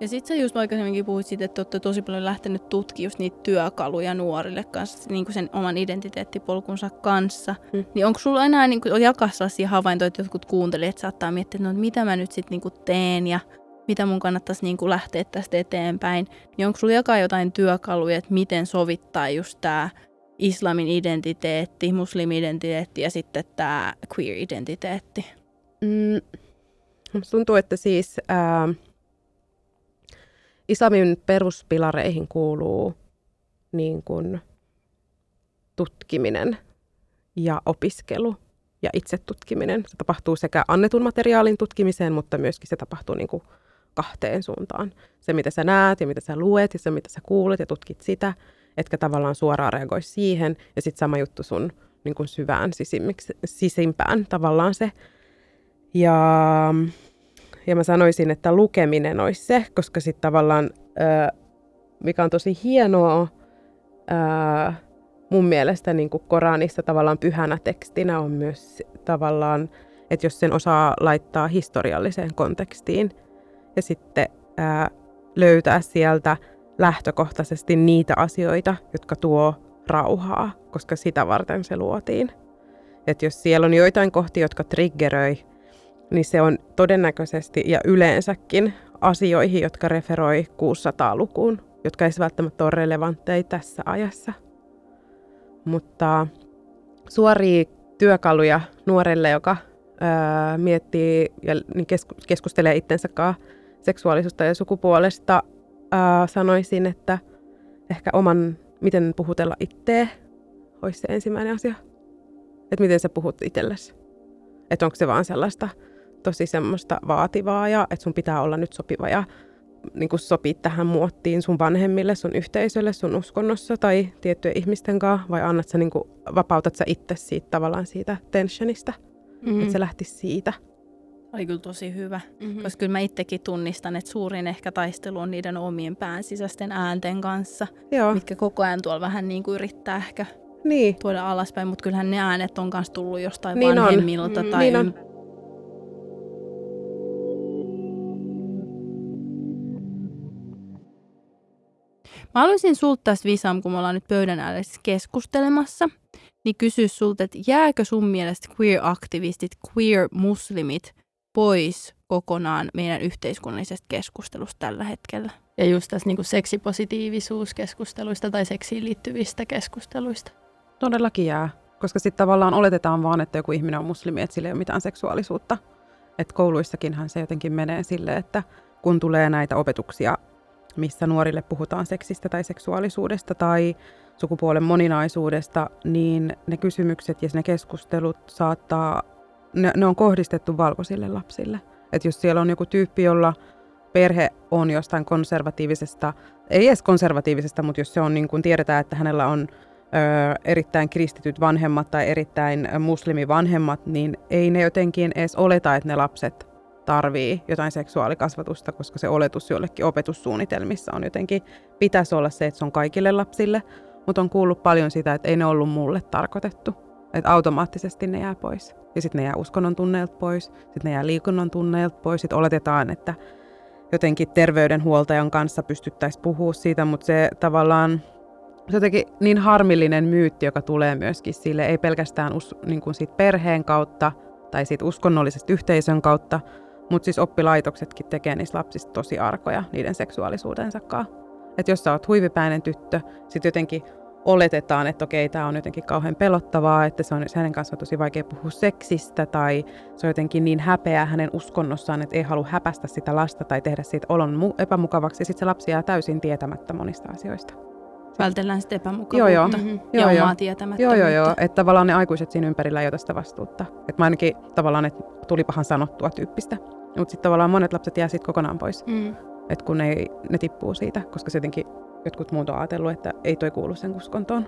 S4: Ja sitten sä just aikaisemminkin puhuit siitä, että olette tosi paljon lähtenyt tutkimaan just niitä työkaluja nuorille kanssa, niin kuin sen oman identiteettipolkunsa kanssa. Hmm. Niin onko sulla enää niin kuin, jakaa sellaisia havaintoja, että jotkut kuuntelijat saattaa miettiä, että no, mitä mä nyt sitten niin teen ja mitä mun kannattaisi niin kuin lähteä tästä eteenpäin. Niin onko sulla jakaa jotain työkaluja, että miten sovittaa just tämä islamin identiteetti, muslimi-identiteetti ja sitten tämä queer-identiteetti? Mm,
S5: tuntuu, että siis... Ää Islamin peruspilareihin kuuluu niin kuin tutkiminen ja opiskelu ja itse tutkiminen. Se tapahtuu sekä annetun materiaalin tutkimiseen, mutta myöskin se tapahtuu niin kuin kahteen suuntaan. Se, mitä sä näet ja mitä sä luet ja se, mitä sä kuulet ja tutkit sitä, etkä tavallaan suoraan reagoi siihen. Ja sitten sama juttu sun niin kuin syvään sisimpään tavallaan se. Ja ja mä sanoisin, että lukeminen olisi se, koska sitten tavallaan, mikä on tosi hienoa, mun mielestä niin kuin Koranissa tavallaan pyhänä tekstinä on myös tavallaan, että jos sen osaa laittaa historialliseen kontekstiin ja sitten ää, löytää sieltä lähtökohtaisesti niitä asioita, jotka tuo rauhaa, koska sitä varten se luotiin. Että jos siellä on joitain kohtia, jotka triggeröi niin se on todennäköisesti ja yleensäkin asioihin, jotka referoi 600-lukuun, jotka ei välttämättä ole relevantteja tässä ajassa. Mutta suoria työkaluja nuorelle, joka ää, miettii ja niin keskustelee itsensä kanssa seksuaalisuutta ja sukupuolesta, ää, sanoisin, että ehkä oman, miten puhutella itseä, olisi se ensimmäinen asia. Että miten sä puhut itsellesi. Että onko se vaan sellaista tosi semmoista vaativaa ja että sun pitää olla nyt sopiva ja niin kuin sopii tähän muottiin sun vanhemmille, sun yhteisölle, sun uskonnossa tai tiettyjen ihmisten kanssa, vai annat sä, niin kuin, vapautat sä itse siitä tavallaan siitä tensionista, mm-hmm. että se lähtisi siitä.
S4: Oli kyllä tosi hyvä, mm-hmm. koska kyllä mä itsekin tunnistan, että suurin ehkä taistelu on niiden omien pään sisäisten äänten kanssa, Joo. mitkä koko ajan tuolla vähän niin kuin yrittää ehkä niin. tuoda alaspäin, mutta kyllähän ne äänet on myös tullut jostain niin vanhemmilta on. tai niin on. Mä haluaisin sulta tästä Visam, kun me ollaan nyt pöydän ääressä keskustelemassa, niin kysyä sulta, että jääkö sun mielestä queer-aktivistit, queer-muslimit pois kokonaan meidän yhteiskunnallisesta keskustelusta tällä hetkellä?
S3: Ja just tässä niin seksipositiivisuuskeskusteluista tai seksiin liittyvistä keskusteluista.
S5: Todellakin jää, koska sitten tavallaan oletetaan vaan, että joku ihminen on muslimi, että sillä ei ole mitään seksuaalisuutta. Että kouluissakinhan se jotenkin menee sille, että kun tulee näitä opetuksia missä nuorille puhutaan seksistä tai seksuaalisuudesta tai sukupuolen moninaisuudesta, niin ne kysymykset ja ne keskustelut saattaa, ne, ne on kohdistettu valkoisille lapsille. Että jos siellä on joku tyyppi, jolla perhe on jostain konservatiivisesta, ei edes konservatiivisesta, mutta jos se on niin kuin tiedetään, että hänellä on ö, erittäin kristityt vanhemmat tai erittäin muslimivanhemmat, niin ei ne jotenkin edes oleta, että ne lapset tarvii jotain seksuaalikasvatusta, koska se oletus jollekin opetussuunnitelmissa on jotenkin, pitäisi olla se, että se on kaikille lapsille, mutta on kuullut paljon sitä, että ei ne ollut mulle tarkoitettu. Että automaattisesti ne jää pois. Ja sitten ne jää uskonnon tunneilta pois, sitten ne jää liikunnan tunneilta pois, sitten oletetaan, että jotenkin terveydenhuoltajan kanssa pystyttäisiin puhua siitä, mutta se tavallaan se jotenkin niin harmillinen myytti, joka tulee myöskin sille, ei pelkästään us, niin kuin siitä perheen kautta tai siitä uskonnollisesta yhteisön kautta, mutta siis oppilaitoksetkin tekee niistä lapsista tosi arkoja niiden seksuaalisuudensa kanssa. Että jos sä oot huivipäinen tyttö, sitten jotenkin oletetaan, että okei, tämä on jotenkin kauhean pelottavaa, että se on hänen kanssaan tosi vaikea puhua seksistä, tai se on jotenkin niin häpeä hänen uskonnossaan, että ei halua häpästä sitä lasta tai tehdä siitä olon epämukavaksi, ja sitten se lapsi jää täysin tietämättä monista asioista.
S4: Vältellään sitä epämukavuutta joo, joo. Mm-hmm. ja joo, omaa
S5: tietämättömyyttä. Joo, joo, joo. Että tavallaan ne aikuiset siinä ympärillä ei ota sitä vastuutta. Että mä ainakin tavallaan, että tulipahan sanottua tyyppistä. Mutta sitten tavallaan monet lapset jää siitä kokonaan pois, mm. että kun ne, ne tippuu siitä, koska se jotenkin jotkut muut on ajatellut, että ei toi kuulu sen uskontoon.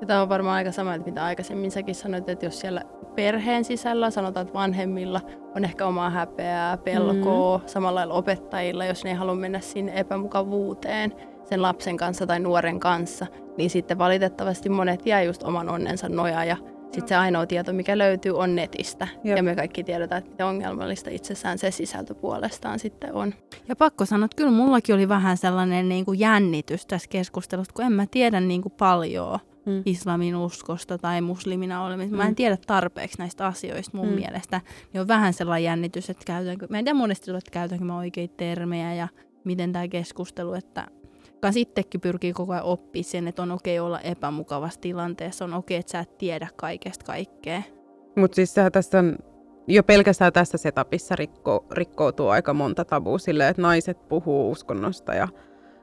S3: Ja tämä on varmaan aika sama, että mitä aikaisemmin säkin sanoit, että jos siellä perheen sisällä, sanotaan, että vanhemmilla on ehkä omaa häpeää, pelkoa, mm. samalla lailla opettajilla, jos ne ei halua mennä sinne epämukavuuteen sen lapsen kanssa tai nuoren kanssa, niin sitten valitettavasti monet jää just oman onnensa nojaa ja sitten se ainoa tieto, mikä löytyy, on netistä. Jep. Ja me kaikki tiedetään, että miten ongelmallista itsessään se sisältö puolestaan sitten on.
S4: Ja pakko sanoa, että kyllä mullakin oli vähän sellainen niin kuin jännitys tässä keskustelussa, kun en mä tiedä niin kuin paljon mm. islamin uskosta tai muslimina olemista. Mä en mm. tiedä tarpeeksi näistä asioista mun mm. mielestä. Niin on vähän sellainen jännitys, että käytänkö, mä en tiedä monesti, että käytänkö mä oikeita termejä ja miten tämä keskustelu, että kans itsekin pyrkii koko ajan oppia sen, että on okei okay olla epämukavassa tilanteessa, on okei, okay, että sä et tiedä kaikesta kaikkea.
S5: Mutta siis tässä on, jo pelkästään tässä setupissa rikko, rikkoutuu aika monta tabua sille, että naiset puhuu uskonnosta ja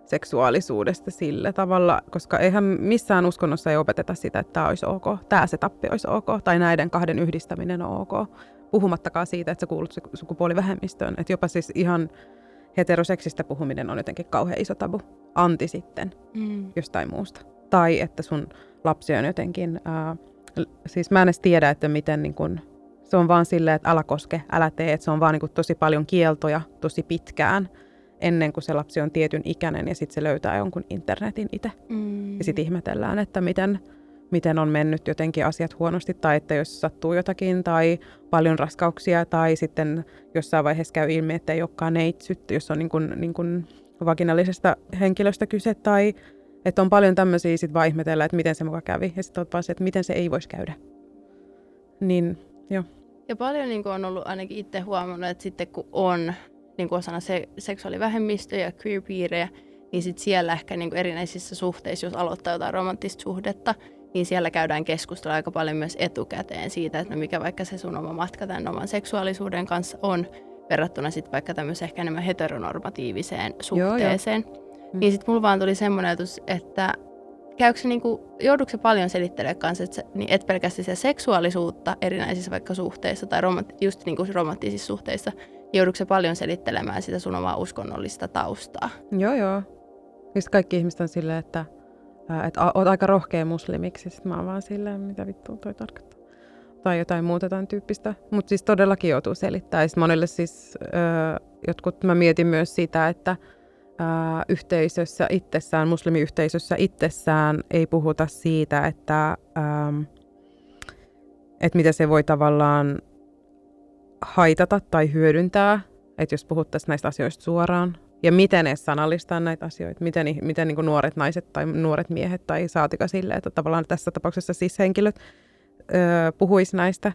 S5: seksuaalisuudesta sillä tavalla, koska eihän missään uskonnossa ei opeteta sitä, että tämä olisi ok, tämä setappi olisi ok, tai näiden kahden yhdistäminen on ok. Puhumattakaan siitä, että sä kuulut sukupuolivähemmistöön. Että jopa siis ihan heteroseksistä puhuminen on jotenkin kauhean iso tabu. Anti sitten mm. jostain muusta. Tai että sun lapsi on jotenkin, äh, siis mä en edes tiedä, että miten niin kun, se on vaan silleen, että älä koske, älä tee, että se on vaan niin kun, tosi paljon kieltoja tosi pitkään ennen kuin se lapsi on tietyn ikäinen ja sitten se löytää jonkun internetin itse. Mm. Ja sitten ihmetellään, että miten miten on mennyt jotenkin asiat huonosti tai että jos sattuu jotakin tai paljon raskauksia tai sitten jossain vaiheessa käy ilmi, että ei olekaan neitsyt, jos on niin kuin, niin kuin vaginallisesta henkilöstä kyse tai että on paljon tämmöisiä sit vaan ihmetellä, että miten se muka kävi ja sitten vaan se, että miten se ei voisi käydä. Niin, joo.
S3: Ja paljon niin on ollut ainakin itse huomannut, että sitten kun on niin kuin osana se, seksuaalivähemmistöjä ja queer-piirejä, niin sitten siellä ehkä niin kuin erinäisissä suhteissa, jos aloittaa jotain romanttista suhdetta, niin siellä käydään keskustelua aika paljon myös etukäteen siitä, että no mikä vaikka se sun oma matka tämän oman seksuaalisuuden kanssa on, verrattuna sitten vaikka tämmöiseen ehkä enemmän heteronormatiiviseen suhteeseen. Joo, joo. Mm. Niin sitten mulla vaan tuli semmoinen ajatus, että käykö se niinku, joudutko se paljon selittelemään kanssa, että niin et pelkästään sitä seksuaalisuutta erinäisissä vaikka suhteissa tai romant, just niinku romanttisissa suhteissa, niin joudutko se paljon selittelemään sitä sun omaa uskonnollista taustaa?
S5: Joo, joo. Siis kaikki ihmiset on silleen, että, että oot aika rohkea muslimiksi. Sitten mä oon vaan silleen, mitä vittua toi tarkoittaa. Tai jotain muuta tämän tyyppistä. Mutta siis todellakin joutuu selittämään. Sitten monelle siis, ö, jotkut, mä mietin myös sitä, että ää, yhteisössä itsessään, muslimiyhteisössä itsessään ei puhuta siitä, että, että mitä se voi tavallaan haitata tai hyödyntää, että jos puhuttaisiin näistä asioista suoraan, ja miten edes sanallistaa näitä asioita, miten, miten niin nuoret naiset tai nuoret miehet tai saatika sille, että tavallaan tässä tapauksessa siis henkilöt öö, puhuisi näistä,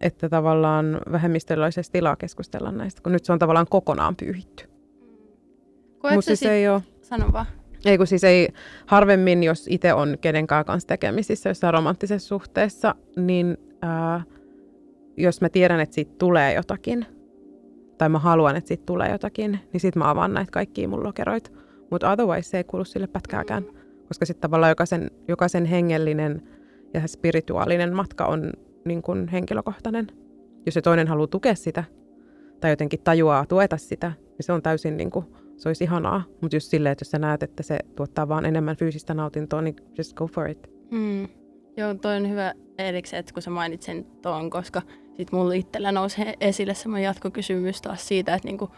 S5: että tavallaan vähemmistöllä olisi tilaa keskustella näistä, kun nyt se on tavallaan kokonaan pyyhitty.
S3: Mutta siis sit... ei ole... Sano vaan.
S5: Ei kun siis ei harvemmin, jos itse on kenenkään kanssa tekemisissä jossain romanttisessa suhteessa, niin ää, jos mä tiedän, että siitä tulee jotakin, tai mä haluan, että siitä tulee jotakin, niin sit mä avaan näitä kaikkia mun lokeroita. Mutta otherwise se ei kuulu sille pätkääkään, koska sitten tavallaan jokaisen, jokaisen hengellinen ja spirituaalinen matka on niin kuin henkilökohtainen. Jos se toinen haluaa tukea sitä, tai jotenkin tajuaa tueta sitä, niin se on täysin niin kuin se olisi ihanaa. Mutta just silleen, että jos sä näet, että se tuottaa vaan enemmän fyysistä nautintoa, niin just go for it.
S3: Mm. Joo, toi on hyvä erikseen, että kun sä mainitsin tuon, koska sit mulla itsellä nousi esille semmoinen jatkokysymys taas siitä, että niinku,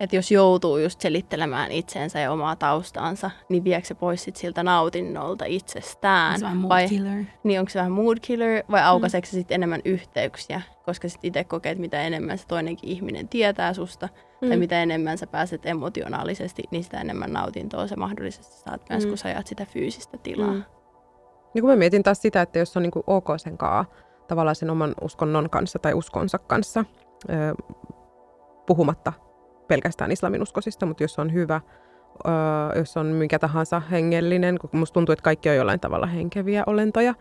S3: että jos joutuu just selittelemään itseensä ja omaa taustaansa, niin viekö se pois sit siltä nautinnolta itsestään?
S4: Se on mood vai, killer.
S3: Niin onko se vähän mood killer vai aukaiseeko mm. se sitten enemmän yhteyksiä? Koska sitten itse kokee, että mitä enemmän se toinenkin ihminen tietää susta, mm. tai mitä enemmän sä pääset emotionaalisesti, niin sitä enemmän nautintoa se mahdollisesti saat myös, mm. kun sä ajat sitä fyysistä tilaa. Mm.
S5: Niin kun mä mietin taas sitä, että jos on niinku ok sen kaa, tavallaan sen oman uskonnon kanssa tai uskonsa kanssa, puhumatta pelkästään islaminuskosista, mutta jos on hyvä, jos on mikä tahansa hengellinen, kun musta tuntuu, että kaikki on jollain tavalla henkeviä olentoja,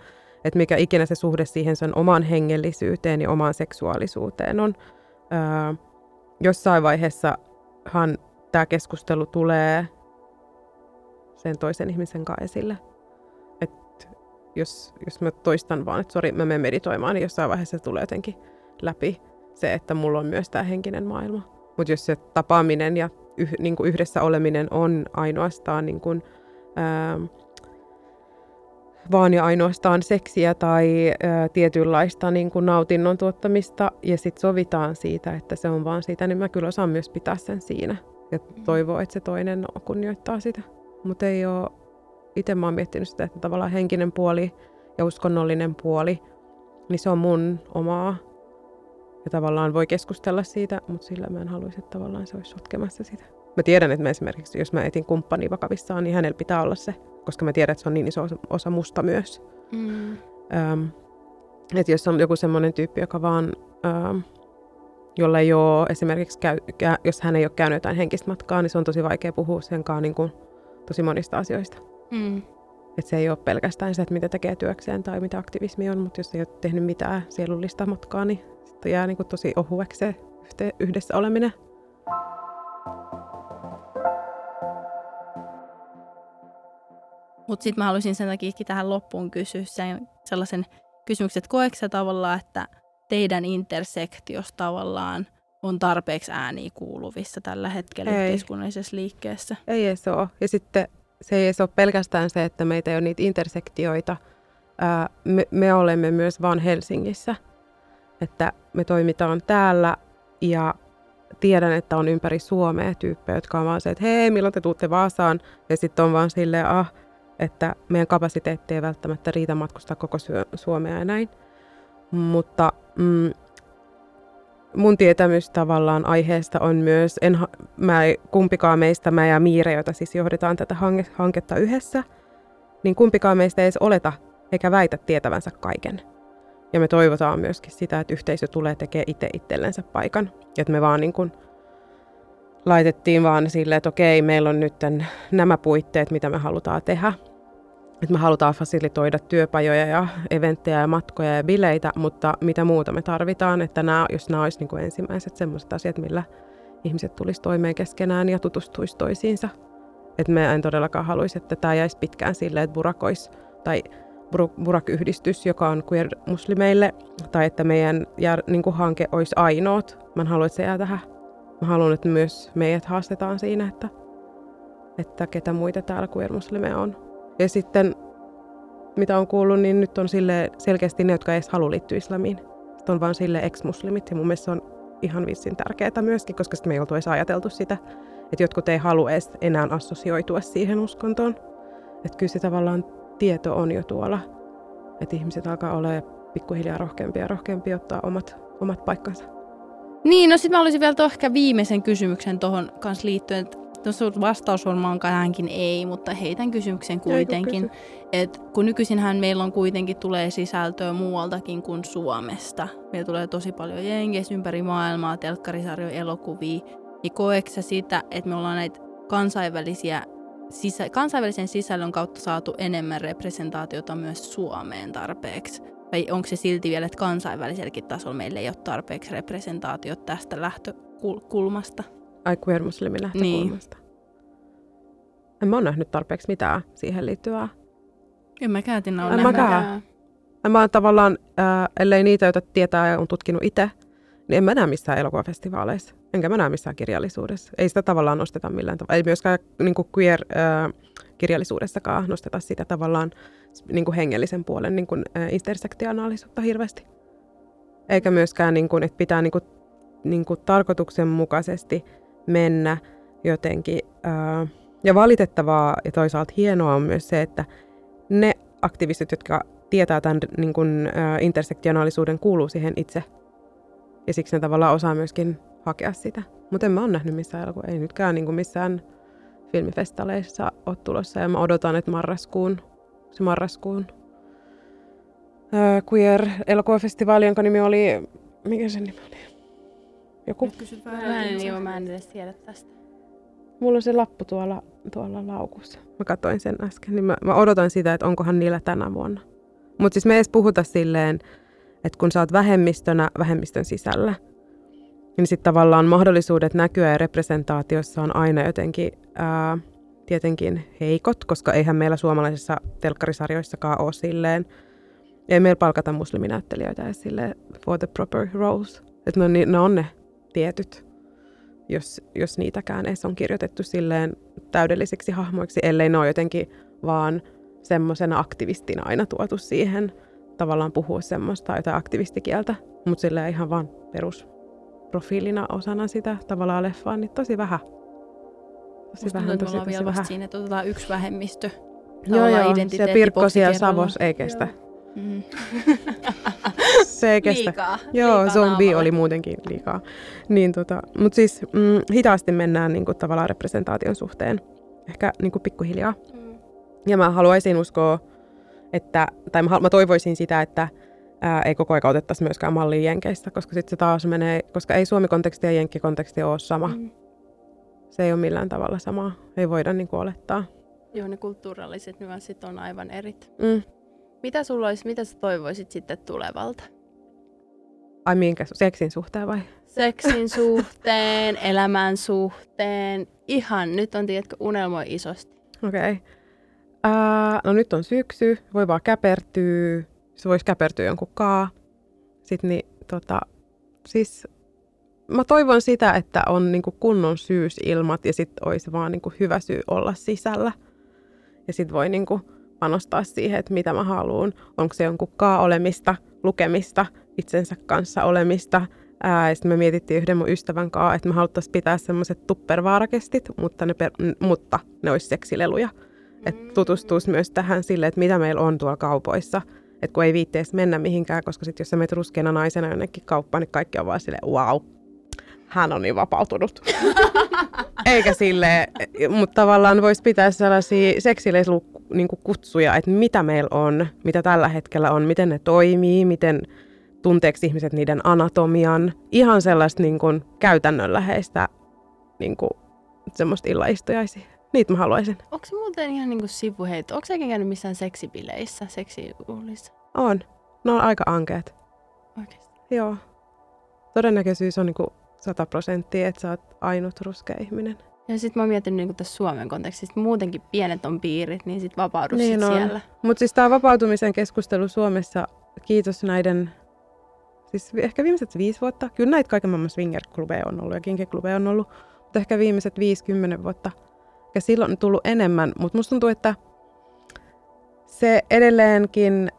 S5: että mikä ikinä se suhde siihen sen omaan hengellisyyteen ja omaan seksuaalisuuteen on. Jossain vaiheessahan tämä keskustelu tulee sen toisen ihmisen kanssa esille. Jos, jos mä toistan vaan, että sori, mä menen meditoimaan, niin jossain vaiheessa tulee jotenkin läpi se, että mulla on myös tämä henkinen maailma. Mutta jos se tapaaminen ja yh, niin kuin yhdessä oleminen on ainoastaan niin kuin, ää, vaan ja ainoastaan seksiä tai ää, tietynlaista niin kuin nautinnon tuottamista ja sitten sovitaan siitä, että se on vaan sitä, niin mä kyllä osaan myös pitää sen siinä ja toivoo, että se toinen kunnioittaa sitä. Mutta ei ole, itse mä oon miettinyt sitä, että tavallaan henkinen puoli ja uskonnollinen puoli, niin se on mun omaa ja tavallaan voi keskustella siitä, mutta sillä mä en haluaisi, että tavallaan se olisi sotkemassa sitä. Mä tiedän, että mä esimerkiksi, jos mä etin kumppani vakavissaan, niin hänellä pitää olla se, koska mä tiedän, että se on niin iso osa musta myös. Mm. Ähm, että jos on joku semmoinen tyyppi, joka vaan, ähm, jolla ei ole esimerkiksi, käy, kä, jos hän ei ole käynyt jotain henkistä matkaa, niin se on tosi vaikea puhua senkaan niin kuin, tosi monista asioista. Mm. Että se ei ole pelkästään se, että mitä tekee työkseen tai mitä aktivismi on, mutta jos ei ole tehnyt mitään sielullista matkaa, niin sitten jää niin kuin tosi ohueksi se yhdessä oleminen.
S4: Mutta sitten mä haluaisin sen takia tähän loppuun kysyä sen, sellaisen kysymyksen, että koetko sä tavallaan, että teidän intersektios tavallaan on tarpeeksi ääniä kuuluvissa tällä hetkellä ei. yhteiskunnallisessa liikkeessä?
S5: Ei edes ole. Ja sitten se ei ole pelkästään se, että meitä ei ole niitä intersektioita. Ää, me, me olemme myös vain Helsingissä. Että me toimitaan täällä ja tiedän, että on ympäri Suomea tyyppejä, jotka on vaan se, että hei, milloin te tuutte Vaasaan? Ja sitten on vaan silleen, ah, että meidän kapasiteetti ei välttämättä riitä matkustaa koko Suomea ja näin. Mutta mm, mun tietämys tavallaan aiheesta on myös, en, mä, kumpikaan meistä, mä ja Miire, joita siis johdetaan tätä hanke, hanketta yhdessä, niin kumpikaan meistä ei edes oleta eikä väitä tietävänsä kaiken. Ja me toivotaan myöskin sitä, että yhteisö tulee tekemään itse itsellensä paikan. Ja että me vaan niin kuin laitettiin vaan silleen, että okei, meillä on nyt nämä puitteet, mitä me halutaan tehdä. Että me halutaan fasilitoida työpajoja ja eventtejä ja matkoja ja bileitä, mutta mitä muuta me tarvitaan, että nämä, jos nämä olisi niin kuin ensimmäiset sellaiset asiat, millä ihmiset tulisi toimeen keskenään ja tutustuisi toisiinsa. Että me en todellakaan haluaisi, että tämä jäisi pitkään silleen, että burakois tai Burak-yhdistys, joka on queer-muslimeille, tai että meidän jär, niin kuin hanke olisi ainoat. Mä en halua, että se jää tähän. Mä haluan, että myös meidät haastetaan siinä, että, että ketä muita täällä queer-muslimeja on. Ja sitten, mitä on kuullut, niin nyt on sille selkeästi ne, jotka ei edes halua liittyä islamiin. Sitten on vaan sille ex-muslimit, ja mun mielestä se on ihan vissin tärkeää myöskin, koska sitten me ei oltu edes ajateltu sitä, että jotkut ei halua edes enää assosioitua siihen uskontoon. Että kyllä se tavallaan tieto on jo tuolla, että ihmiset alkaa olla pikkuhiljaa rohkeampia ja rohkeampia ottaa omat, omat paikkansa.
S4: Niin, no sitten mä olisin vielä ehkä viimeisen kysymyksen tuohon kanssa liittyen, että no sun vastaus varmaan hänkin ei, mutta heitän kysymyksen kuitenkin. että kun nykyisinhän meillä on kuitenkin tulee sisältöä muualtakin kuin Suomesta. Meillä tulee tosi paljon jenkeistä ympäri maailmaa, telkkarisarjoja, elokuvia. Niin koeksä sitä, että me ollaan näitä kansainvälisiä sisä, kansainvälisen sisällön kautta saatu enemmän representaatiota myös Suomeen tarpeeksi? Vai onko se silti vielä, että kansainväliselläkin tasolla meillä ei ole tarpeeksi representaatiota tästä lähtökulmasta?
S5: Ai queer muslimin lähtökulmasta. Niin. En mä ole nähnyt tarpeeksi mitään siihen liittyvää.
S4: En mäkään
S5: en mäkään. En mä tavallaan, äh, ellei niitä, joita tietää ja on tutkinut itse, niin en mä näe missään elokuvafestivaaleissa. Enkä mä näe missään kirjallisuudessa. Ei sitä tavallaan nosteta millään tavalla. Ei myöskään niin queer-kirjallisuudessakaan nosteta sitä tavallaan niin kuin hengellisen puolen niin kuin, äh, intersektionaalisuutta hirveästi. Eikä myöskään, niin kuin, että pitää niin kuin, niin kuin tarkoituksenmukaisesti mennä jotenkin. Ja valitettavaa ja toisaalta hienoa on myös se, että ne aktivistit, jotka tietää tämän niin kuin, intersektionaalisuuden, kuuluu siihen itse. Ja siksi ne tavallaan osaa myöskin hakea sitä. Mutta en mä ole nähnyt missään elokuvaa. Ei nytkään niin kuin missään filmifestaleissa ole tulossa. Ja mä odotan, että marraskuun, se marraskuun queer-elokuvafestivaali, jonka nimi oli... Mikä se nimi oli? Joku?
S3: Mä en, joo, mä en edes tiedä tästä.
S5: Mulla on se lappu tuolla, tuolla laukussa. Mä katsoin sen äsken. Niin mä, mä odotan sitä, että onkohan niillä tänä vuonna. Mutta siis me ei edes puhuta silleen, että kun sä oot vähemmistönä vähemmistön sisällä, niin sitten tavallaan mahdollisuudet näkyä ja representaatiossa on aina jotenkin ää, tietenkin heikot, koska eihän meillä suomalaisissa telkkarisarjoissakaan ole silleen, ei meillä palkata musliminäyttelijöitä edes silleen for the proper roles. Että ne, ne on ne tietyt, jos, jos niitäkään edes on kirjoitettu silleen täydellisiksi hahmoiksi, ellei ne ole jotenkin vaan semmoisena aktivistina aina tuotu siihen tavallaan puhua semmoista jotain aktivistikieltä, mutta sillä ihan vaan perusprofiilina osana sitä tavallaan leffaa, niin tosi vähän.
S4: Tosi Musta vähän, tosi, tosi vielä vähän. siinä, että otetaan yksi vähemmistö.
S5: Joo, joo, se Pirkko siellä Savos ei kestä. Mm. <laughs> se ei kestä.
S4: Liikaa.
S5: Joo,
S4: liikaa
S5: zombi naamalla. oli muutenkin liikaa. Niin, tota, Mutta siis mm, hitaasti mennään niin kuin, tavallaan representaation suhteen. Ehkä niin kuin, pikkuhiljaa. Mm. Ja mä haluaisin uskoa, että, tai mä, mä toivoisin sitä, että ää, ei koko ajan otettaisi myöskään mallia Jenkeistä, koska sitten se taas menee, koska ei Suomi-konteksti ja Jenkki-konteksti ole sama. Mm. Se ei ole millään tavalla sama. Ei voida niin kuin, olettaa.
S3: Joo, ne kulttuurilliset nyanssit on aivan erit. Mm. Mitä sulla olisi, mitä sä toivoisit sitten tulevalta?
S5: Ai minkä? Seksin suhteen vai?
S3: Seksin <laughs> suhteen, elämän suhteen. Ihan nyt on, tiedätkö, unelmoi isosti.
S5: Okei. Okay. Uh, no nyt on syksy, voi vaan käpertyä. Se voisi käpertyä jonkun kaa. Sitten niin, tota, siis mä toivon sitä, että on niinku kunnon syysilmat ja sitten olisi vaan niinku hyvä syy olla sisällä. Ja sitten voi niinku panostaa siihen, että mitä mä haluan. Onko se jonkun kaa-olemista, lukemista, itsensä kanssa olemista. Ää, ja sitten me mietittiin yhden mun ystävän kanssa, että me haluttaisiin pitää semmoiset tuppervaarakestit, mutta ne, per, mutta ne olisi seksileluja. Että tutustuisi myös tähän sille, että mitä meillä on tuolla kaupoissa. Että kun ei viitteessä mennä mihinkään, koska sitten jos sä menet ruskeana naisena jonnekin kauppaan, niin kaikki on vaan silleen, wow, hän on niin vapautunut. Eikä sille, mutta tavallaan voisi pitää sellaisia seksileiskutsuja, niin että mitä meillä on, mitä tällä hetkellä on, miten ne toimii, miten tunteeksi ihmiset niiden anatomian. Ihan sellaista niin kuin käytännönläheistä niin kuin, semmoista illaistujaisia Niitä mä haluaisin.
S3: Onko se muuten ihan niinku sivuheitto? Onko sekin käynyt missään seksibileissä, seksijuhlissa?
S5: On. Ne on aika ankeet.
S3: Oikeasti.
S5: Joo. Todennäköisyys on niinku 100 prosenttia, että sä oot ainut ruskea ihminen.
S3: Ja sitten mä mietin niin tässä Suomen kontekstissa, muutenkin pienet on piirit, niin sitten vapaudu
S5: Niin
S3: sit
S5: on.
S3: siellä.
S5: Mutta siis tämä vapautumisen keskustelu Suomessa, kiitos näiden, siis ehkä viimeiset viisi vuotta, kyllä näitä kaiken maailman swinger-klubeja on ollut ja kinkeklubeja on ollut, mutta ehkä viimeiset 50 vuotta. Ja silloin on tullut enemmän, mutta musta tuntuu, että se edelleenkin,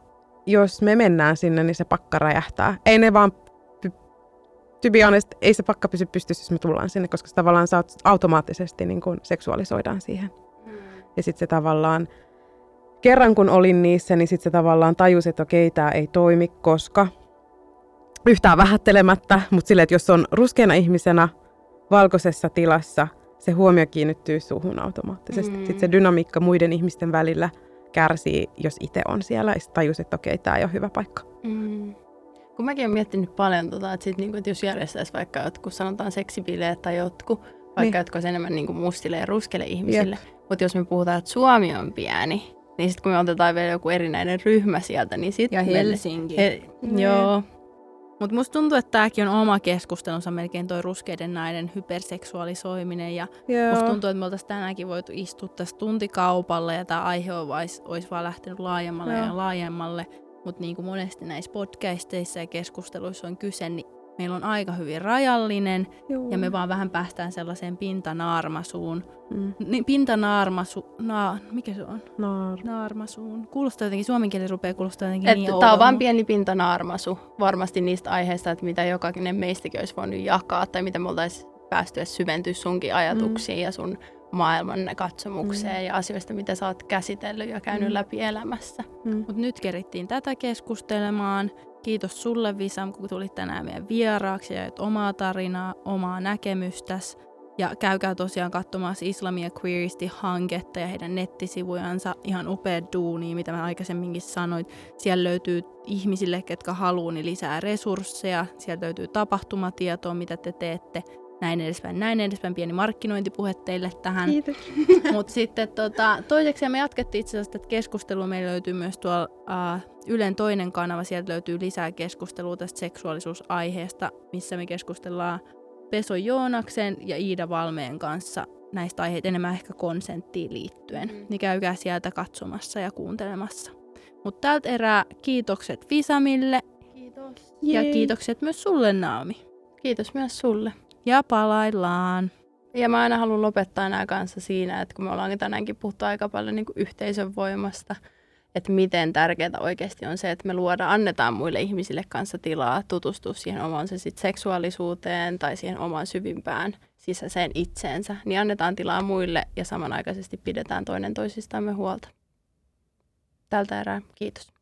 S5: jos me mennään sinne, niin se pakka räjähtää. Ei ne vaan, to be honest, ei se pakka pysy pystyssä, jos me tullaan sinne, koska se tavallaan sä oot automaattisesti niin kuin seksuaalisoidaan siihen. Ja sitten se tavallaan, kerran kun olin niissä, niin sitten se tavallaan tajusi, että okei, tämä ei toimi, koska yhtään vähättelemättä, mutta silleen, että jos on ruskeana ihmisenä valkoisessa tilassa, se huomio kiinnittyy suhun automaattisesti.
S3: Mm.
S5: Mm. Sitten se dynamiikka muiden ihmisten välillä kärsii, jos itse on siellä ja sitten tajusi, että okei, tämä ei ole hyvä paikka.
S3: Mm. Kun mäkin olen miettinyt paljon, tota, että, sit, niinku, että jos järjestäisi vaikka jotkut, sanotaan seksibileet tai jotkut, vaikka
S5: Niin.
S3: jotka olisi enemmän niinku mustille ja ruskeille ihmisille. Mutta jos me puhutaan, että Suomi on pieni, niin sitten kun me otetaan vielä joku erinäinen ryhmä sieltä, niin sitten...
S4: Ja Helsinki.
S3: He,
S5: Niin.
S3: joo.
S4: Mutta musta tuntuu, että tämäkin on oma keskustelunsa melkein toi ruskeiden naiden hyperseksuaalisoiminen. Ja
S5: Joo.
S4: musta tuntuu, että me oltaisiin tänäänkin voitu istua tässä tuntikaupalla ja tämä aihe olisi, olisi vaan lähtenyt laajemmalle
S5: Joo.
S4: ja laajemmalle. Mutta niin kuin monesti näissä podcasteissa ja keskusteluissa on kyse, niin meillä on aika hyvin rajallinen
S5: Joo.
S4: ja me vaan vähän päästään sellaiseen pintanaarmasuun.
S5: Mm.
S4: Niin pintanaarmasu... Na, mikä se on?
S5: No,
S4: Naarmasuun. Kuulostaa jotenkin, suomen kieli rupeaa kuulostaa jotenkin
S3: Että
S4: niin
S3: tämä on vain pieni pintanaarmasu varmasti niistä aiheista, että mitä jokainen meistäkin olisi voinut jakaa tai mitä me oltaisiin päästy edes syventyä sunkin ajatuksiin ja sun maailman katsomukseen ja asioista, mitä sä oot käsitellyt ja käynyt
S4: Mm.
S3: läpi elämässä.
S5: mm.
S4: Mutta nyt kerittiin tätä keskustelemaan. Kiitos sulle Visam, kun tulit tänään meidän vieraaksi ja jaoit omaa tarinaa, omaa näkemystäs. Ja käykää tosiaan katsomassa Islamia Queeristi-hanketta ja heidän nettisivujansa. Ihan upea duuni, mitä mä aikaisemminkin sanoin. Siellä löytyy ihmisille, ketkä haluaa, niin lisää resursseja. Sieltä löytyy tapahtumatietoa, mitä te teette. Näin edespäin, näin edespäin. Pieni markkinointipuhe teille tähän.
S5: Kiitos. <laughs>
S4: Mutta sitten tota, toiseksi me jatkettiin itse asiassa tätä keskustelua. Meillä löytyy myös tuolla uh, Ylen toinen kanava. Sieltä löytyy lisää keskustelua tästä seksuaalisuusaiheesta, missä me keskustellaan Peso Joonaksen ja Iida Valmeen kanssa näistä aiheista enemmän ehkä konsenttiin liittyen.
S3: Mm.
S4: Niin käykää sieltä katsomassa ja kuuntelemassa. Mutta tältä erää kiitokset Visamille
S3: Kiitos.
S4: ja
S5: Jee.
S4: kiitokset myös sulle Naomi.
S3: Kiitos myös sulle.
S4: Ja palaillaan.
S3: Ja mä aina haluan lopettaa nämä kanssa siinä, että kun me ollaan tänäänkin puhuttu aika paljon niin kuin yhteisön voimasta, että miten tärkeää oikeasti on se, että me luodaan, annetaan muille ihmisille kanssa tilaa tutustua siihen omaan se sit seksuaalisuuteen tai siihen omaan syvimpään sisäiseen itseensä, niin annetaan tilaa muille ja samanaikaisesti pidetään toinen toisistamme huolta. Tältä erää, kiitos.